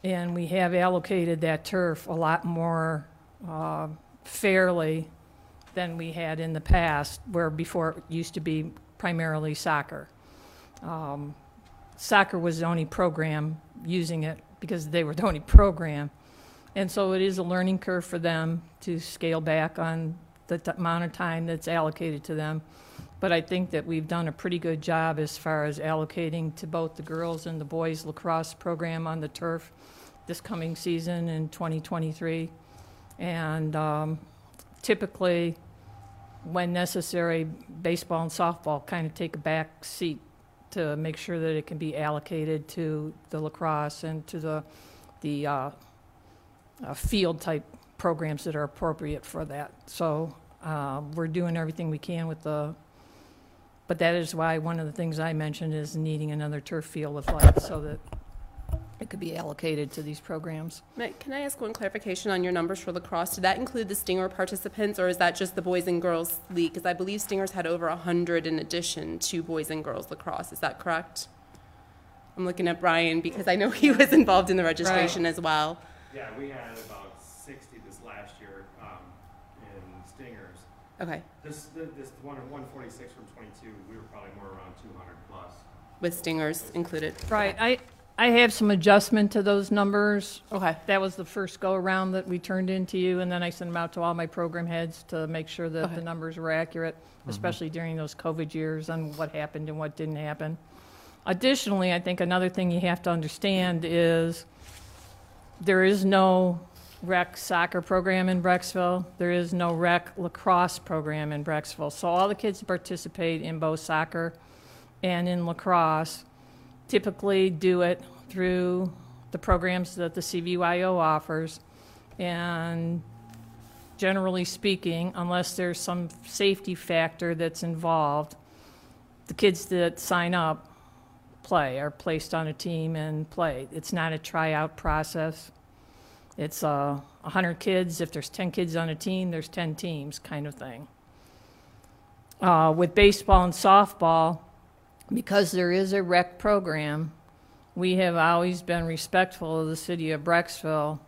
and we have allocated that turf a lot more uh, fairly than we had in the past, where before it used to be primarily soccer. Um, soccer was the only program using it because they were the only program. And so it is a learning curve for them to scale back on the amount of time that's allocated to them. But I think that we've done a pretty good job as far as allocating to both the girls and the boys lacrosse program on the turf this coming season in 2023. And um, typically, when necessary, baseball and softball kind of take a back seat to make sure that it can be allocated to the lacrosse and to the, the uh, uh, field-type programs that are appropriate for that. So uh, we're doing everything we can with the, but that is why one of the things I mentioned is needing another turf field with lights so that it could be allocated to these programs. Matt, can I ask one clarification on your numbers for lacrosse? Did that include the Stinger participants, or is that just the boys and girls league? Because I believe Stingers had over 100 in addition to boys and girls lacrosse. Is that correct? I'm looking at Brian because I know he was involved in the registration as well. Yeah, we had about sixty this last year, um, in Stingers. Okay, This, th- this one, one forty-six from twenty-two, we were probably more around two hundred plus. with Stingers included. Right, I, I have some adjustment to those numbers. Okay. That was the first go-around that we turned into you, and then I sent them out to all my program heads to make sure that the Okay. numbers were accurate, mm-hmm. especially during those COVID years on what happened and what didn't happen. Additionally, I think another thing you have to understand is there is no rec soccer program in Brecksville. There is no rec lacrosse program in Brecksville. So all the kids that participate in both soccer and in lacrosse typically do it through the programs that the CVYO offers. And generally speaking, unless there's some safety factor that's involved, the kids that sign up play, are placed on a team and play. It's not a tryout process. It's uh, 100 kids. If there's 10 kids on a team, there's 10 teams kind of thing. Uh, with baseball and softball, because there is a rec program, we have always been respectful of the city of Brecksville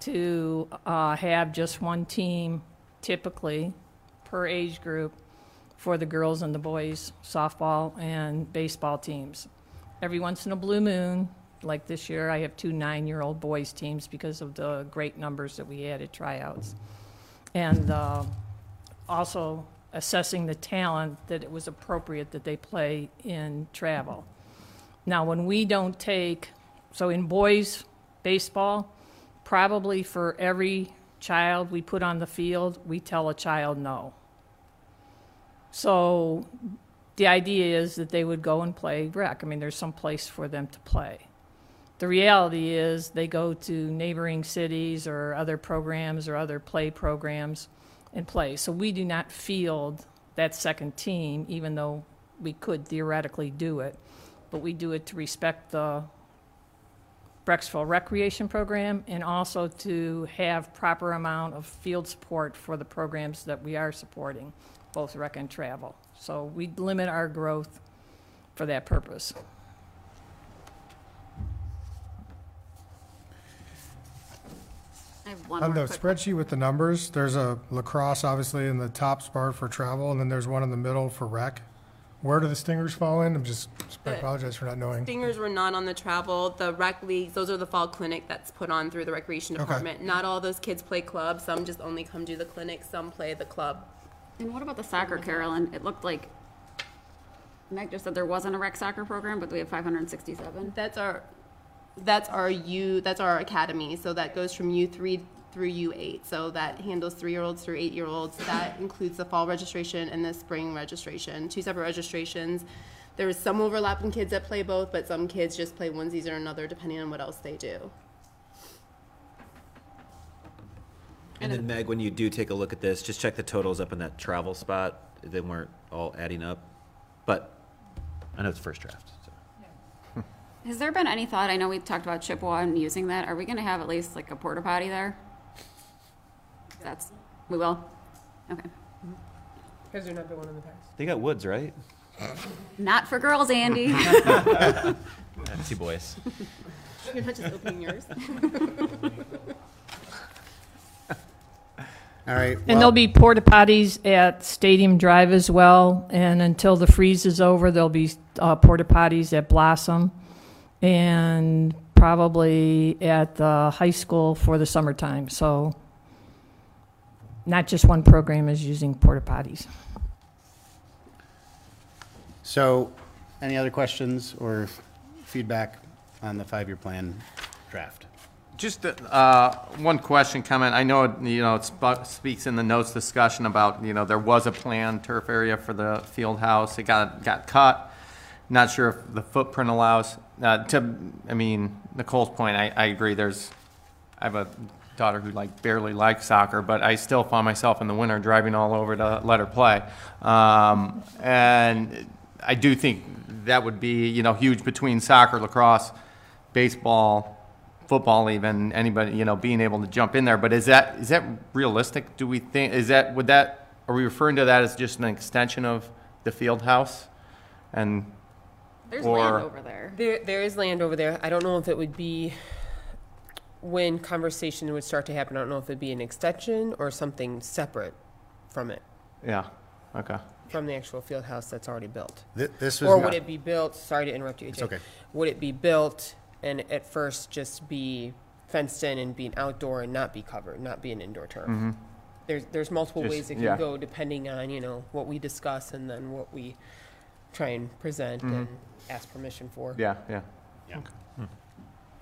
to uh, have just one team typically per age group for the girls and the boys softball and baseball teams. Every once in a blue moon, like this year, I have two nine-year-old boys teams because of the great numbers that we had at tryouts. And uh, also assessing the talent that it was appropriate that they play in travel. Now, when we don't take, so in boys baseball, probably for every child we put on the field, we tell a child no. So the idea is that they would go and play rec. I mean, there's some place for them to play. The reality is they go to neighboring cities or other programs or other play programs and play. So we do not field that second team, even though we could theoretically do it. But we do it to respect the Brecksville Recreation Program and also to have proper amount of field support for the programs that we are supporting, both rec and travel. So we limit our growth for that purpose. I have one On more the quick spreadsheet with the numbers, there's a lacrosse obviously in the top spot for travel, and then there's one in the middle for rec. Where do the Stingers fall in? I'm just, I apologize for not knowing. Stingers were not on the travel. The rec leagues, those are the fall clinic that's put on through the recreation Okay. department. Not all those kids play club. Some just only come do the clinic. Some play the club. And what about the soccer, Carolyn? It looked like Meg just said there wasn't a rec soccer program, but we have 567. That's our, that's our U, that's our academy. So that goes from U three through U eight. So that handles three-year-olds through eight-year-olds. That includes the fall registration and the spring registration, two separate registrations. There is some overlap in kids that play both, but some kids just play onesies or another depending on what else they do. And then Meg, when you do take a look at this, just check the totals up in that travel spot. They weren't all adding up. But I know it's first draft. Has there been any thought, I know we talked about Chippewa and using that, are we gonna have at least like a porta potty there? That's, we will? Okay. Has there not been one in the past? They got woods, right? Not for girls, Andy. *laughs* Two boys. You're not just opening yours. *laughs* All right. And there'll be porta potties at Stadium Drive as well. And until the freeze is over, there'll be uh, porta potties at Blossom and probably at the high school for the summertime. So not just one program is using porta potties. So, any other questions or feedback on the five-year plan draft? Just uh, one question, comment. I know, it, you know, it sp- speaks in the notes discussion about, you know, there was a planned turf area for the field house. It got, got cut. Not sure if the footprint allows, uh, to, I mean, Nicole's point, I, I agree, there's, I have a daughter who like barely likes soccer, but I still find myself in the winter driving all over to let her play. Um, and I do think that would be, you know, huge between soccer, lacrosse, baseball, football even, anybody, you know, being able to jump in there. But is that, is that realistic? Do we think, is that, would that, are we referring to that as just an extension of the field house? And, There's or- land over there. There, there is land over there. I don't know if it would be, when conversation would start to happen, I don't know if it'd be an extension or something separate from it, yeah, okay. from the actual field house that's already built. Thi- This was Or not- would it be built, sorry to interrupt you, AJ. It's okay. Would it be built and at first just be fenced in and be an outdoor and not be covered, not be an indoor turf? Mm-hmm. There's, there's multiple Just- ways it yeah. can go depending on, you know, what we discuss and then what we try and present mm-hmm. and ask permission for. Yeah, yeah. Yeah,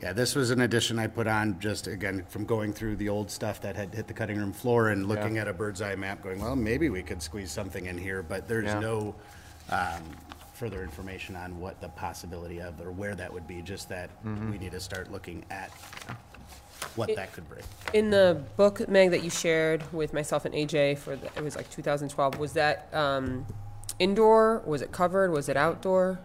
Yeah, this was an addition I put on just, again, from going through the old stuff that had hit the cutting room floor and looking Yeah. at a bird's eye map, going, well, maybe we could squeeze something in here, but there's Yeah. no um, further information on what the possibility of, or where that would be, just that Mm-hmm. we need to start looking at what It- that could bring. In the book, Meg, that you shared with myself and AJ for, the- it was like 2012, was that um, indoor? Was it covered? Was it outdoor?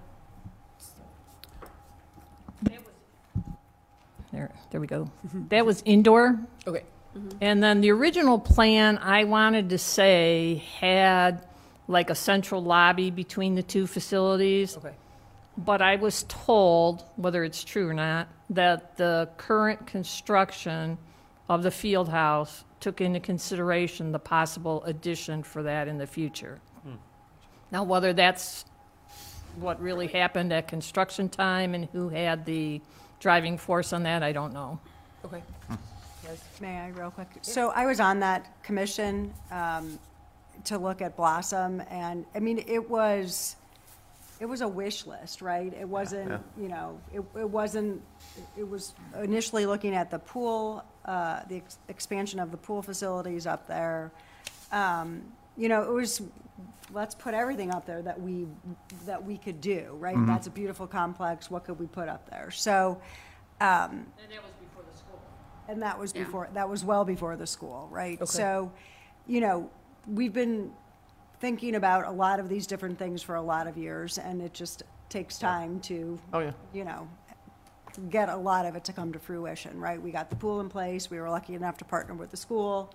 There, there we go. Mm-hmm. That was indoor. Okay. Mm-hmm. And then the original plan, I wanted to say, had like a central lobby between the two facilities. Okay. But I was told, whether it's true or not, that the current construction of the field house took into consideration the possible addition for that in the future. Hmm. Now, whether that's what really happened at construction time and who had the driving force on that, I don't know. Okay. Yes. May I, real quick? So I was on that commission um, to look at Blossom, and, I mean, it was, it was a wish list, right? It wasn't, you know, it it wasn't, it was initially looking at the pool, uh, the ex- expansion of the pool facilities up there. Um, You know, it was, let's put everything up there that we, that we could do, right? That's a beautiful complex, what could we put up there? So, um, And that was before the school. and that was Yeah. before, that was well before the school, right? Okay. So, you know, we've been thinking about a lot of these different things for a lot of years, and it just takes time to, Oh, yeah. you know, get a lot of it to come to fruition, right? We got the pool in place, we were lucky enough to partner with the school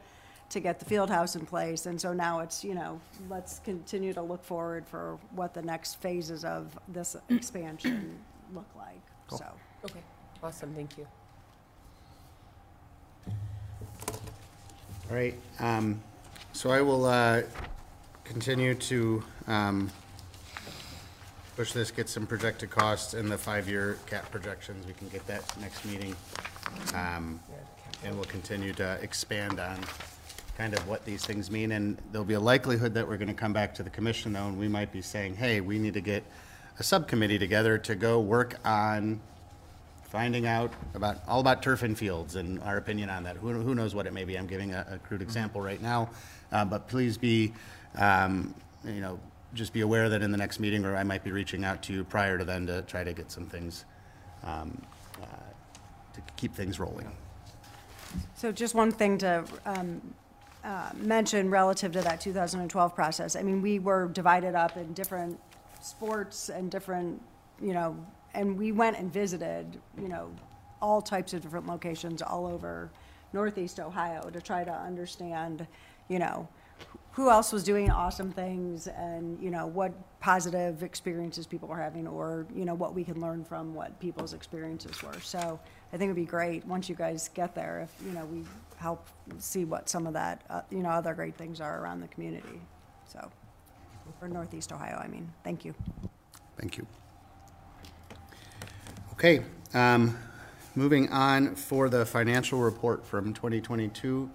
to get the field house in place, and so now it's, you know, let's continue to look forward for what the next phases of this *clears throat* expansion look like, so. Okay. Awesome, thank you. All right, um, so I will, uh, continue to, um, push this, get some projected costs and the five-year cap projections. We can get that next meeting. Um, and we'll continue to expand on kind of what these things mean. And there'll be a likelihood that we're gonna come back to the commission though, and we might be saying, hey, we need to get a subcommittee together to go work on finding out about, all about turf and fields and our opinion on that. Who, who knows what it may be? I'm giving a, a crude example right now. Uh, but please be, um, you know, just be aware that in the next meeting, or I might be reaching out to you prior to then to try to get some things, um, uh, to keep things rolling. So just one thing to um, uh, mention relative to that 2012 process. I mean, we were divided up in different sports and different, you know, and we went and visited, you know, all types of different locations all over Northeast Ohio to try to understand, you know, who else was doing awesome things and, you know, what positive experiences people were having or, you know, what we can learn from what people's experiences were. So I think it'd be great, once you guys get there, if, you know, we help see what some of that, uh, you know, other great things are around the community. So, for Northeast Ohio, I mean, thank you. Thank you. Okay, um, moving on for the financial report from 2022.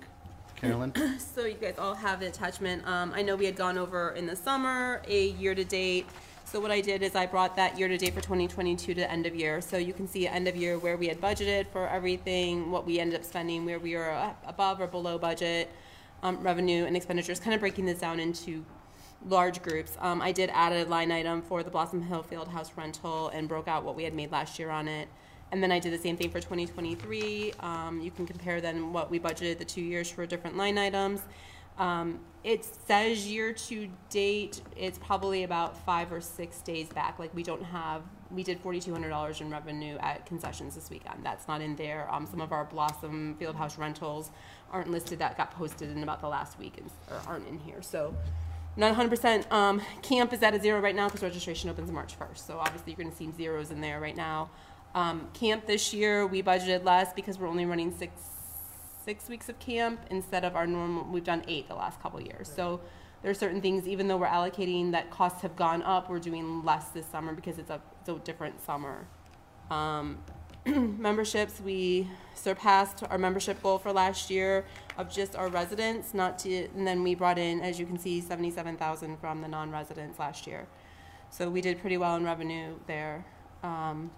Carolyn? *clears throat* So you guys all have the attachment. Um, I know we had gone over in the summer a year-to-date So what I did is I brought that year-to-date for 2022 to end of year. So you can see end of year where we had budgeted for everything, what we ended up spending, where we were above or below budget, um, revenue and expenditures, kind of breaking this down into large groups. Um, I did add a line item for the Blossom Hill Field House rental and broke out what we had made last year on it. And then I did the same thing for 2023. Um, you can compare then what we budgeted the two years for different line items. Um, it says year to date, it's probably about five or six days back. Like we don't have, we did forty-two hundred dollars in revenue at concessions this weekend. That's not in there. Um, some of our Blossom Fieldhouse rentals aren't listed. That got posted in about the last week and, or aren't in here. So not hundred percent. Um, camp is at a zero right now because registration opens March first. So obviously you're gonna see zeros in there right now. Um, camp this year, we budgeted less because we're only running six six weeks of camp instead of our normal, we've done eight the last couple years. So there are certain things, even though we're allocating that costs have gone up, we're doing less this summer because it's a, it's a different summer. Um, *clears throat* memberships, we surpassed our membership goal for last year of just our residents, not to, and then we brought in, as you can see, seventy-seven thousand from the non-residents last year. So we did pretty well in revenue there. Um,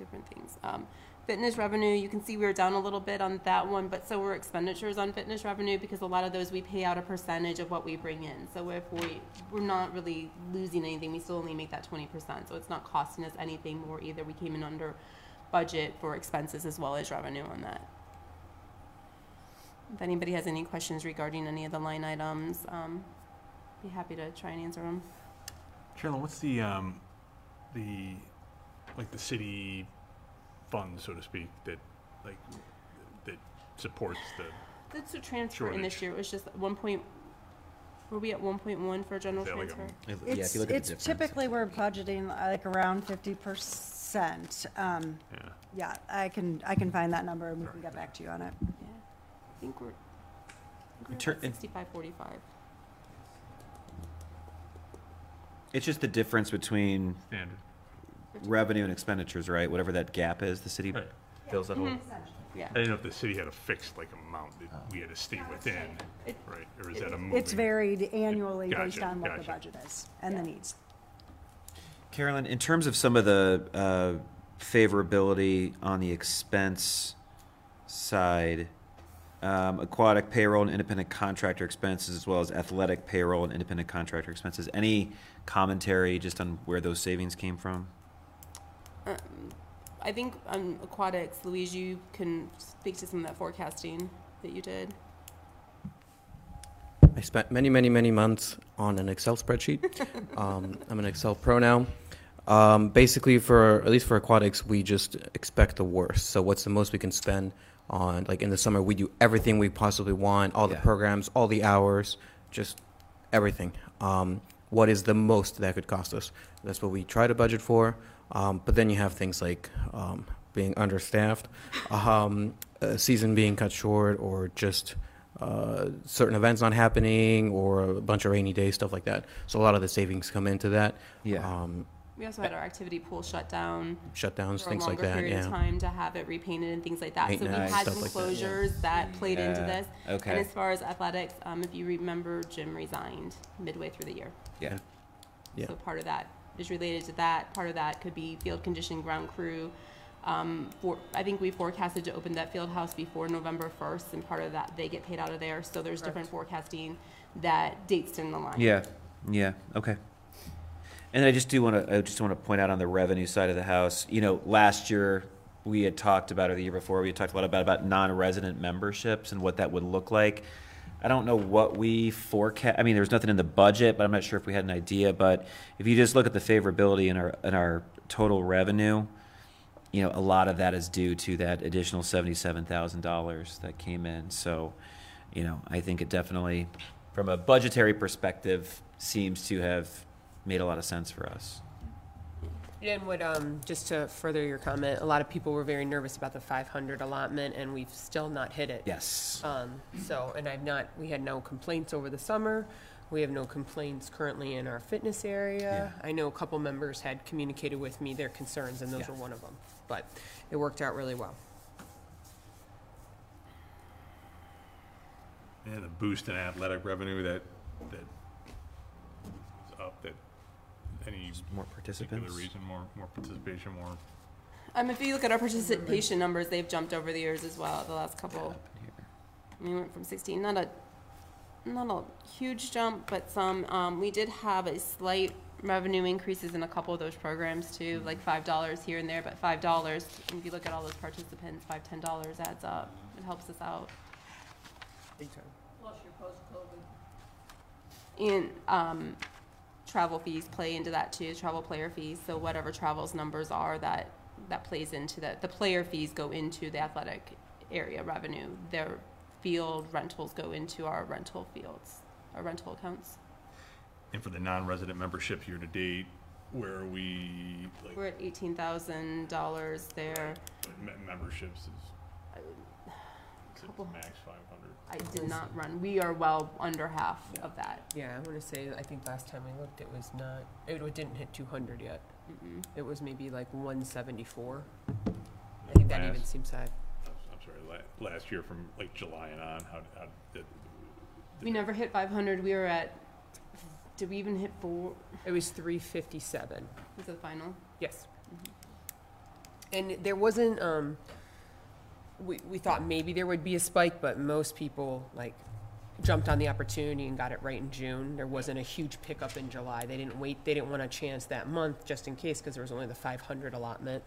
different things. Um, fitness revenue, you can see we were down a little bit on that one, but so were expenditures on fitness revenue because a lot of those we pay out a percentage of what we bring in. So if we we're not really losing anything, we still only make that twenty percent. So it's not costing us anything more either. We came in under budget for expenses as well as revenue on that. If anybody has any questions regarding any of the line items, um, be happy to try and answer them. Carolyn, what's the, um, the, like the city fund, so to speak, that, like, that supports the, That's a transfer in this Shortage. year. It was just one point. Were we at one point one for a general Yeah, like a- transfer? Yeah, if It's, you look at the it's difference. typically, we're budgeting like around fifty percent. Um, yeah. yeah, I can, I can find that number and we can get back to you on it. Yeah, I think we're. I think we're tur- at in- Sixty-five, forty-five. It's just the difference between Standard. Revenue and expenditures, right? Whatever that gap is, the city Right. fills that hole. Yeah. I didn't know if the city had a fixed, like, amount that we had to stay within, It- right? Or is that a moving? It's varied annually based Gotcha, on what the gotcha. budget is and the needs. Carolyn, in terms of some of the uh, favorability on the expense side, um, aquatic payroll and independent contractor expenses, as well as athletic payroll and independent contractor expenses, any commentary just on where those savings came from? Um, I think on aquatics, Luis, you can speak to some of that forecasting that you did. I spent many, many, many months on an Excel spreadsheet. *laughs* um, I'm an Excel pro now. Um, basically, for at least for aquatics, we just expect the worst. So, what's the most we can spend on? Like in the summer, we do everything we possibly want, all the Yeah. programs, all the hours, just everything. Um, what is the most that could cost us? That's what we try to budget for. Um, but then you have things like um, being understaffed, um, a season being cut short, or just uh, certain events not happening, or a bunch of rainy days, stuff like that. So a lot of the savings come into that. Yeah. Um, We also had our activity pool shut down shutdowns, for a things like longer that. period of time to have it repainted and things like that. So we had stuff some like that, yeah. closures that played into this. okay. And as far as athletics, um, if you remember, Jim resigned midway through the year. Yeah. Yeah. So part of that is related to that. Part of that could be field conditioning, ground crew. Um, for, I think we forecasted to open that field house before November first, and part of that, they get paid out of there. So there's different forecasting that dates in the line. Yeah, yeah, okay. And I just do want to, I just want to point out on the revenue side of the house, you know, last year, we had talked about, or the year before, we had talked a lot about, about non-resident memberships and what that would look like. I don't know what we forecast, I mean, there was nothing in the budget, but I'm not sure if we had an idea, but if you just look at the favorability in our, in our total revenue, you know, a lot of that is due to that additional seventy-seven thousand dollars that came in. So, you know, I think it definitely, from a budgetary perspective, seems to have made a lot of sense for us. And what, um, just to further your comment, a lot of people were very nervous about the five hundred allotment, and we've still not hit it. Yes. Um, so, and I've not, we had no complaints over the summer. We have no complaints currently in our fitness area. I know a couple members had communicated with me their concerns, and those Yeah. were one of them. But it worked out really well. And the boost in athletic revenue that, that is up, that, any More particular participants. reason, more, more participation, more? Um, if you look at our participation numbers, they've jumped over the years as well, the last couple. We went from sixteen, not a, not a huge jump, but some, um, we did have a slight revenue increases in a couple of those programs too, like five dollars here and there, but five dollars, if you look at all those participants, five, ten dollars adds up. It helps us out. Big time. Plus your post-COVID. And, um, travel fees play into that too, travel player fees, so whatever travels numbers are, that, that plays into that. The player fees go into the athletic area revenue. Their field rentals go into our rental fields, our rental accounts. And for the non-resident membership year to date, where are we, like, We're at eighteen thousand dollars there. me- memberships is Couple- it max five hundred? I did not run, we are well under half of that. Yeah, I want to say, I think last time I looked, it was not, it didn't hit 200 yet. Mm-mm. It was maybe like 174. I think that even seems high. I'm I'm sorry, la- last year from like July and on, how, how, did- We never hit five hundred, we were at, did we even hit four, It was 357. was the final? Yes. And there wasn't, um, we, we thought maybe there would be a spike, but most people, like, jumped on the opportunity and got it right in June. There wasn't a huge pickup in July. They didn't wait, they didn't want a chance that month, just in case, because there was only the five hundred allotment.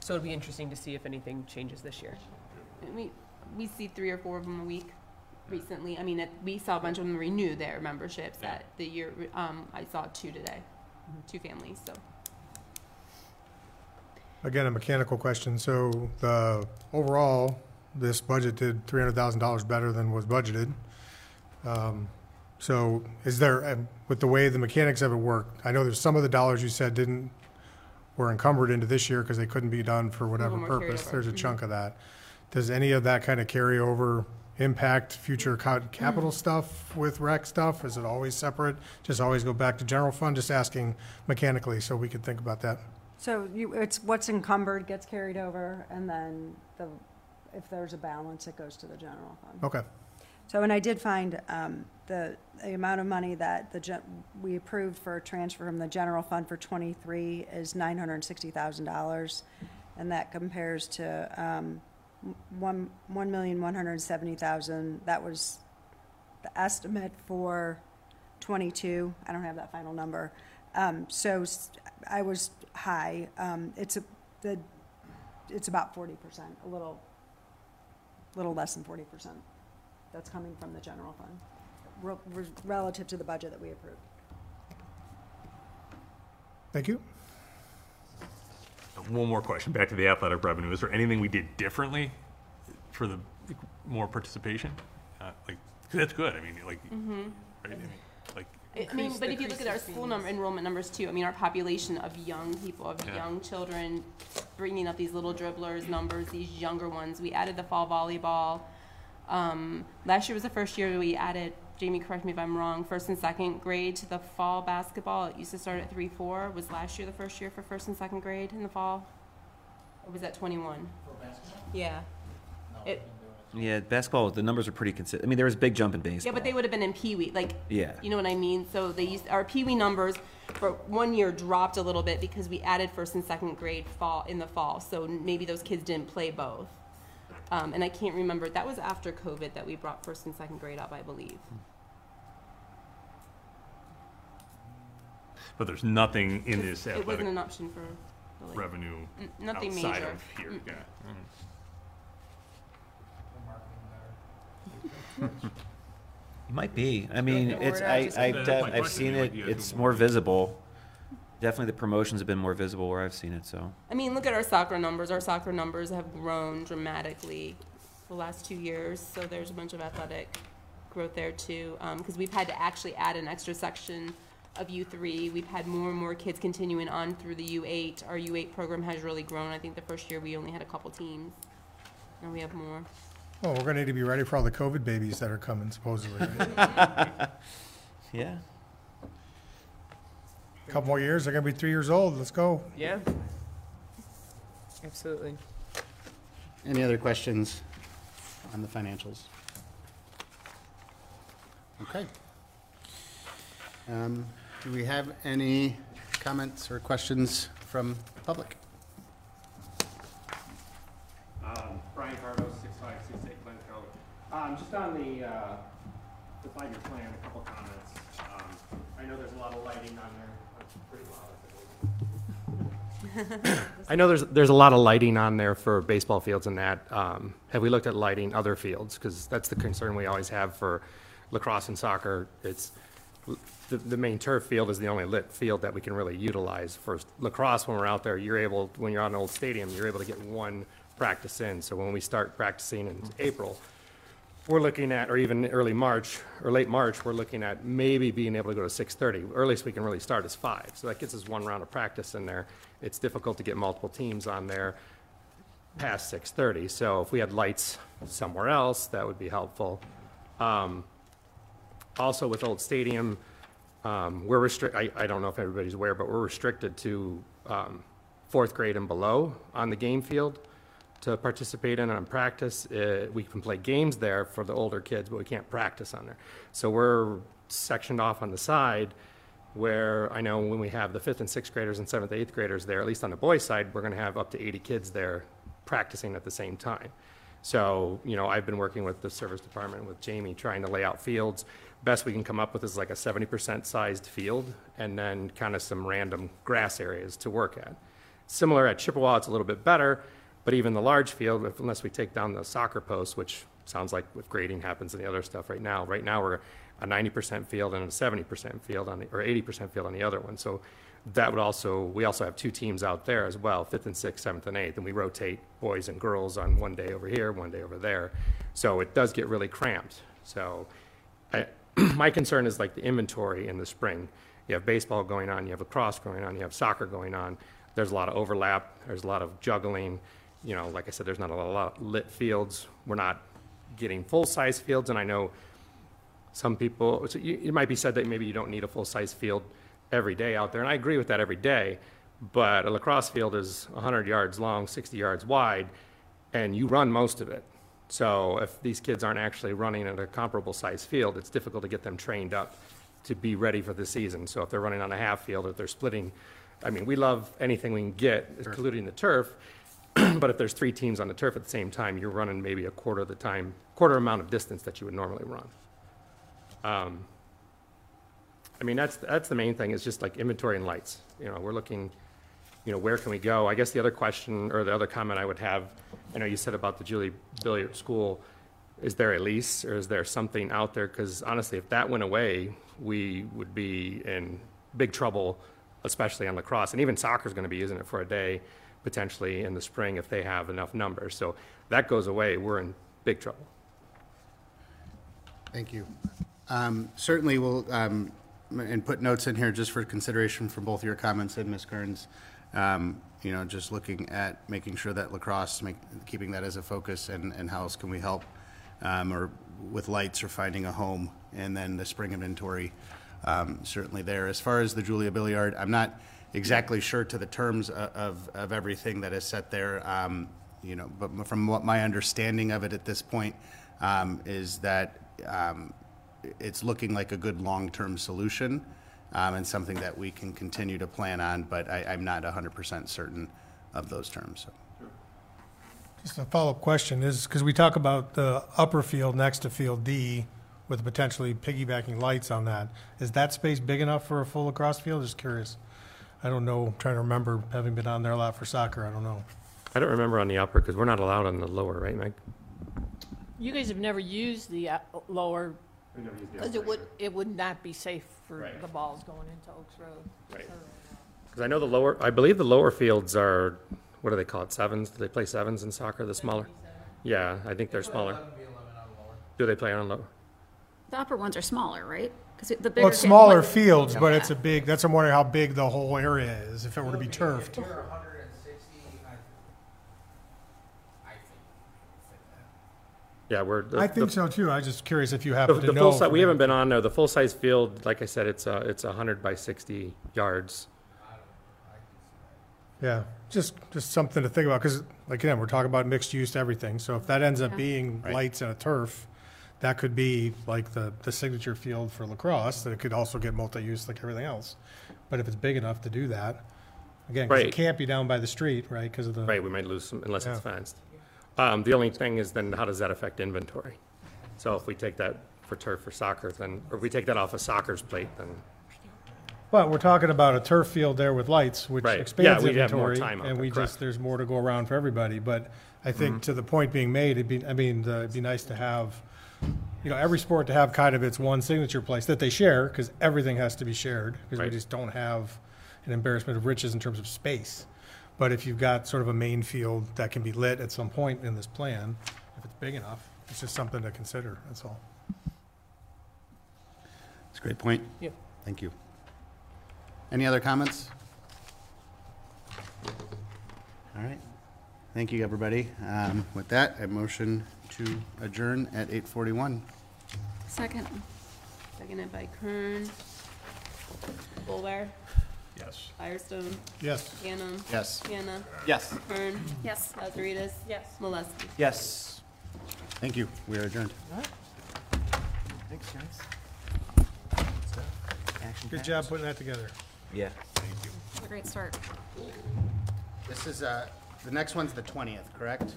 So it'll be interesting to see if anything changes this year. We, we see three or four of them a week recently. I mean, it, we saw a bunch of them renew their memberships at the year, um, I saw two today, two families, so. Again, a mechanical question. So the, overall, this budget did three hundred thousand dollars better than was budgeted. Um, So is there, um, with the way the mechanics of it worked, I know there's some of the dollars you said didn't, were encumbered into this year because they couldn't be done for whatever carried purpose. over. There's a Mhm. chunk of that. Does any of that kind of carry over impact future ca- capital Mm. stuff with rec stuff? Is it always separate? Just always go back to general fund? Just asking mechanically so we could think about that. So you, it's what's encumbered gets carried over, and then the, if there's a balance, it goes to the general fund. Okay. So, and I did find um, the, the amount of money that the, gen- we approved for a transfer from the general fund for '23 is $960,000. And that compares to um, one, 1,170,000. That was the estimate for '22. I don't have that final number. Um, So I was high. Um, It's a, the, it's about 40%, a little, little less than 40% that's coming from the general fund, rel- re- relative to the budget that we approved. Thank you. One more question, back to the athletic revenue. Is there anything we did differently for the more participation? Uh, Like, 'cause that's good, I mean, like, right, I mean, like, I mean, but if you look at our school number, enrollment numbers too, I mean, our population of young people, of Yeah. young children, bringing up these little dribblers numbers, these younger ones. We added the fall volleyball. Um, last year was the first year we added, Jamie, correct me if I'm wrong, first and second grade to the fall basketball. It used to start at three, four. Was last year the first year for first and second grade in the fall? Or was that twenty-one? For basketball? Yeah. It, Yeah, basketball, the numbers are pretty consistent. I mean, there was a big jump in baseball. yeah, but they would have been in Pee Wee, like, Yeah. you know what I mean? So they used, our Pee Wee numbers for one year dropped a little bit because we added first and second grade fall, in the fall. So maybe those kids didn't play both. Um, and I can't remember, that was after COVID that we brought first and second grade up, I believe. but there's nothing in this It wasn't an option for, the league. revenue N- nothing outside major. of here, yeah. Mm. *laughs* might be. I mean, the it's, word out, I, just- I've, That's def- my I've question, seen like, it, you guys it's do more more- visible. Definitely the promotions have been more visible where I've seen it, so. I mean, look at our soccer numbers. Our soccer numbers have grown dramatically the last two years. So there's a bunch of athletic growth there too. Um, because we've had to actually add an extra section of U3. We've had more and more kids continuing on through the U8. Our U8 program has really grown. I think the first year we only had a couple teams. and we have more. Well, we're gonna need to be ready for all the COVID babies that are coming supposedly, right? *laughs* Yeah. Couple more years, they're gonna be three years old. Let's go. Yeah. Absolutely. Any other questions on the financials? Okay. Um, Do we have any comments or questions from the public? Um, Brian Cardo, six five six eight Glencoe. Um, just on the, uh, the five-year plan, a couple comments. Um, I know there's a lot of lighting on there, That's pretty loud. *laughs* I know there's, there's a lot of lighting on there for baseball fields and that. Um, have we looked at lighting other fields? Because that's the concern we always have for lacrosse and soccer. It's, the, the main turf field is the only lit field that we can really utilize. For lacrosse, when we're out there, you're able, when you're on an old stadium, you're able to get one practice in. So when we start practicing in April, we're looking at, or even early March, or late March, we're looking at maybe being able to go to six thirty. Earliest we can really start is five, so that gets us one round of practice in there. It's difficult to get multiple teams on there past six thirty, so if we had lights somewhere else, that would be helpful. Um, also with Old Stadium, um, we're restrict, I, I don't know if everybody's aware, but we're restricted to, um, fourth grade and below on the game field to participate in on practice. Uh, we can play games there for the older kids, but we can't practice on there. So we're sectioned off on the side where I know when we have the fifth and sixth graders and seventh, eighth graders there, at least on the boys' side, we're going to have up to 80 kids there practicing at the same time. So, you know, I've been working with the service department with Jamie trying to lay out fields. Best we can come up with is like a 70% sized field and then kind of some random grass areas to work at. Similar at Chippewa, it's a little bit better, but even the large field, if, unless we take down the soccer posts, which sounds like with grading happens and the other stuff right now. Right now, we're a 90% field and a 70% field on the, or 80% field on the other one. So that would also, we also have two teams out there as well, fifth and sixth, seventh and eighth, and we rotate boys and girls on one day over here, one day over there. So it does get really cramped. So I, *clears throat* my concern is like the inventory in the spring. You have baseball going on, you have lacrosse going on, you have soccer going on. There's a lot of overlap, there's a lot of juggling. You know, like I said, there's not a lot of lit fields. We're not getting full-size fields, and I know some people, so you, it might be said that maybe you don't need a full-size field every day out there, and I agree with that every day, but a lacrosse field is 100 yards long, 60 yards wide, and you run most of it. So if these kids aren't actually running at a comparable size field, it's difficult to get them trained up to be ready for the season. So if they're running on a half field, if they're splitting, I mean, we love anything we can get, including the turf. *clears throat* but if there's three teams on the turf at the same time, you're running maybe a quarter of the time, quarter amount of distance that you would normally run. Um, I mean, that's, that's the main thing, is just like inventory and lights. You know, we're looking, you know, where can we go? I guess the other question, or the other comment I would have, I know you said about the Julie Billiart School, is there a lease, or is there something out there? Because honestly, if that went away, we would be in big trouble, especially on lacrosse. And even soccer's going to be using it for a day, potentially in the spring, if they have enough numbers. So that goes away, we're in big trouble. Thank you. Um, Certainly, we'll, um, and put notes in here just for consideration for both your comments and Ms. Kearns. Um, You know, just looking at making sure that lacrosse, make, keeping that as a focus, and, and how else can we help? um, Or with lights or finding a home, and then the spring inventory, um, certainly there. As far as the Julia Billiart, I'm not exactly sure to the terms o- of, of everything that is set there. um, You know, but from what my understanding of it at this point um, is that um, it's looking like a good long-term solution um, and something that we can continue to plan on, but I, I'm not 100% certain of those terms. so. Just a follow-up question is, because we talk about the upper field next to Field D with potentially piggybacking lights on that. Is that space big enough for a full lacrosse field? Just curious. I don't know, trying to remember, having been on there a lot for soccer, I don't know. I don't remember on the upper, because we're not allowed on the lower, right, Mike? You guys have never used the uh, lower, because it would, it would not be safe for Right. the balls going into Oakes Road. Right. Because I know the lower, I believe the lower fields are, what do they call it, sevens? Do they play sevens in soccer, the smaller? Yeah, I think they're smaller. Do they play on lower? The upper ones are smaller, right? Because the bigger. Well, it's smaller what- fields, but it's a big, that's, I'm wondering how big the whole area is, if it were to be turfed. Yeah, we're. the- I think the- so too, I'm just curious if you The, happen the to full size, we haven't been on there. The full size field, like I said, it's a, it's a hundred by sixty yards. Yeah, just, just something to think about, because like, again, we're talking about mixed use everything, so if that ends up Yeah. being Right. lights and a turf, that could be like the, the signature field for lacrosse, that it could also get multi-use like everything else. But if it's big enough to do that, again, 'cause it Right. can't be down by the street, right, because of the. Right, we might lose some unless it's Yeah. fenced. Um, the only thing is then how does that affect inventory? So if we take that for turf for soccer, then, or if we take that off of soccer's plate, then, But we're talking about a turf field there with lights, which Right. expands Yeah, we'd have more inventory, time and there, we correct. just, there's more to go around for everybody. But I think to the point being made, it'd be, I mean, the- it'd be nice to have, you know, every sport to have kind of its one signature place that they share, because everything has to be shared, because we just don't have an embarrassment of riches in terms of space. But if you've got sort of a main field that can be lit at some point in this plan, if it's big enough, it's just something to consider, that's all. That's a great point. Yeah. Thank you. Any other comments? All right. Thank you, everybody. Um, With that, I motion to adjourn at 8:41. Second. Seconded by Kern. Bolware. Yes. Firestone. Yes. Cannon. Yes. Hannah. Yes. Kern. Yes. Lazaridis. Yes. Molesky. Yes. Thank you. We are adjourned. Thanks, guys. Good job putting that together. Yeah. It's a great start. This is, uh, the next one's the 20th, correct?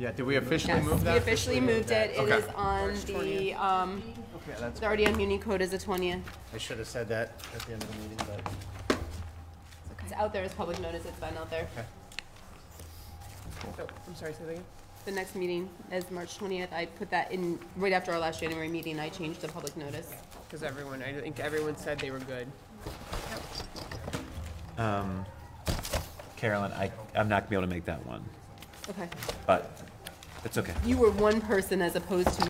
Yeah, did we officially Yes, move we that? officially moved it. It Okay. is on the, um, it's already on Municode as a twentieth. I should have said that at the end of the meeting, but It's out there as public notice. It's been out there. Oh, I'm sorry, say that again? The next meeting is March twentieth. I put that in right after our last January meeting. I changed the public notice. Because everyone, I think everyone said they were good. Um, Carolyn, I, I'm not gonna be able to make that one, Okay. but it's okay. You were one person as opposed to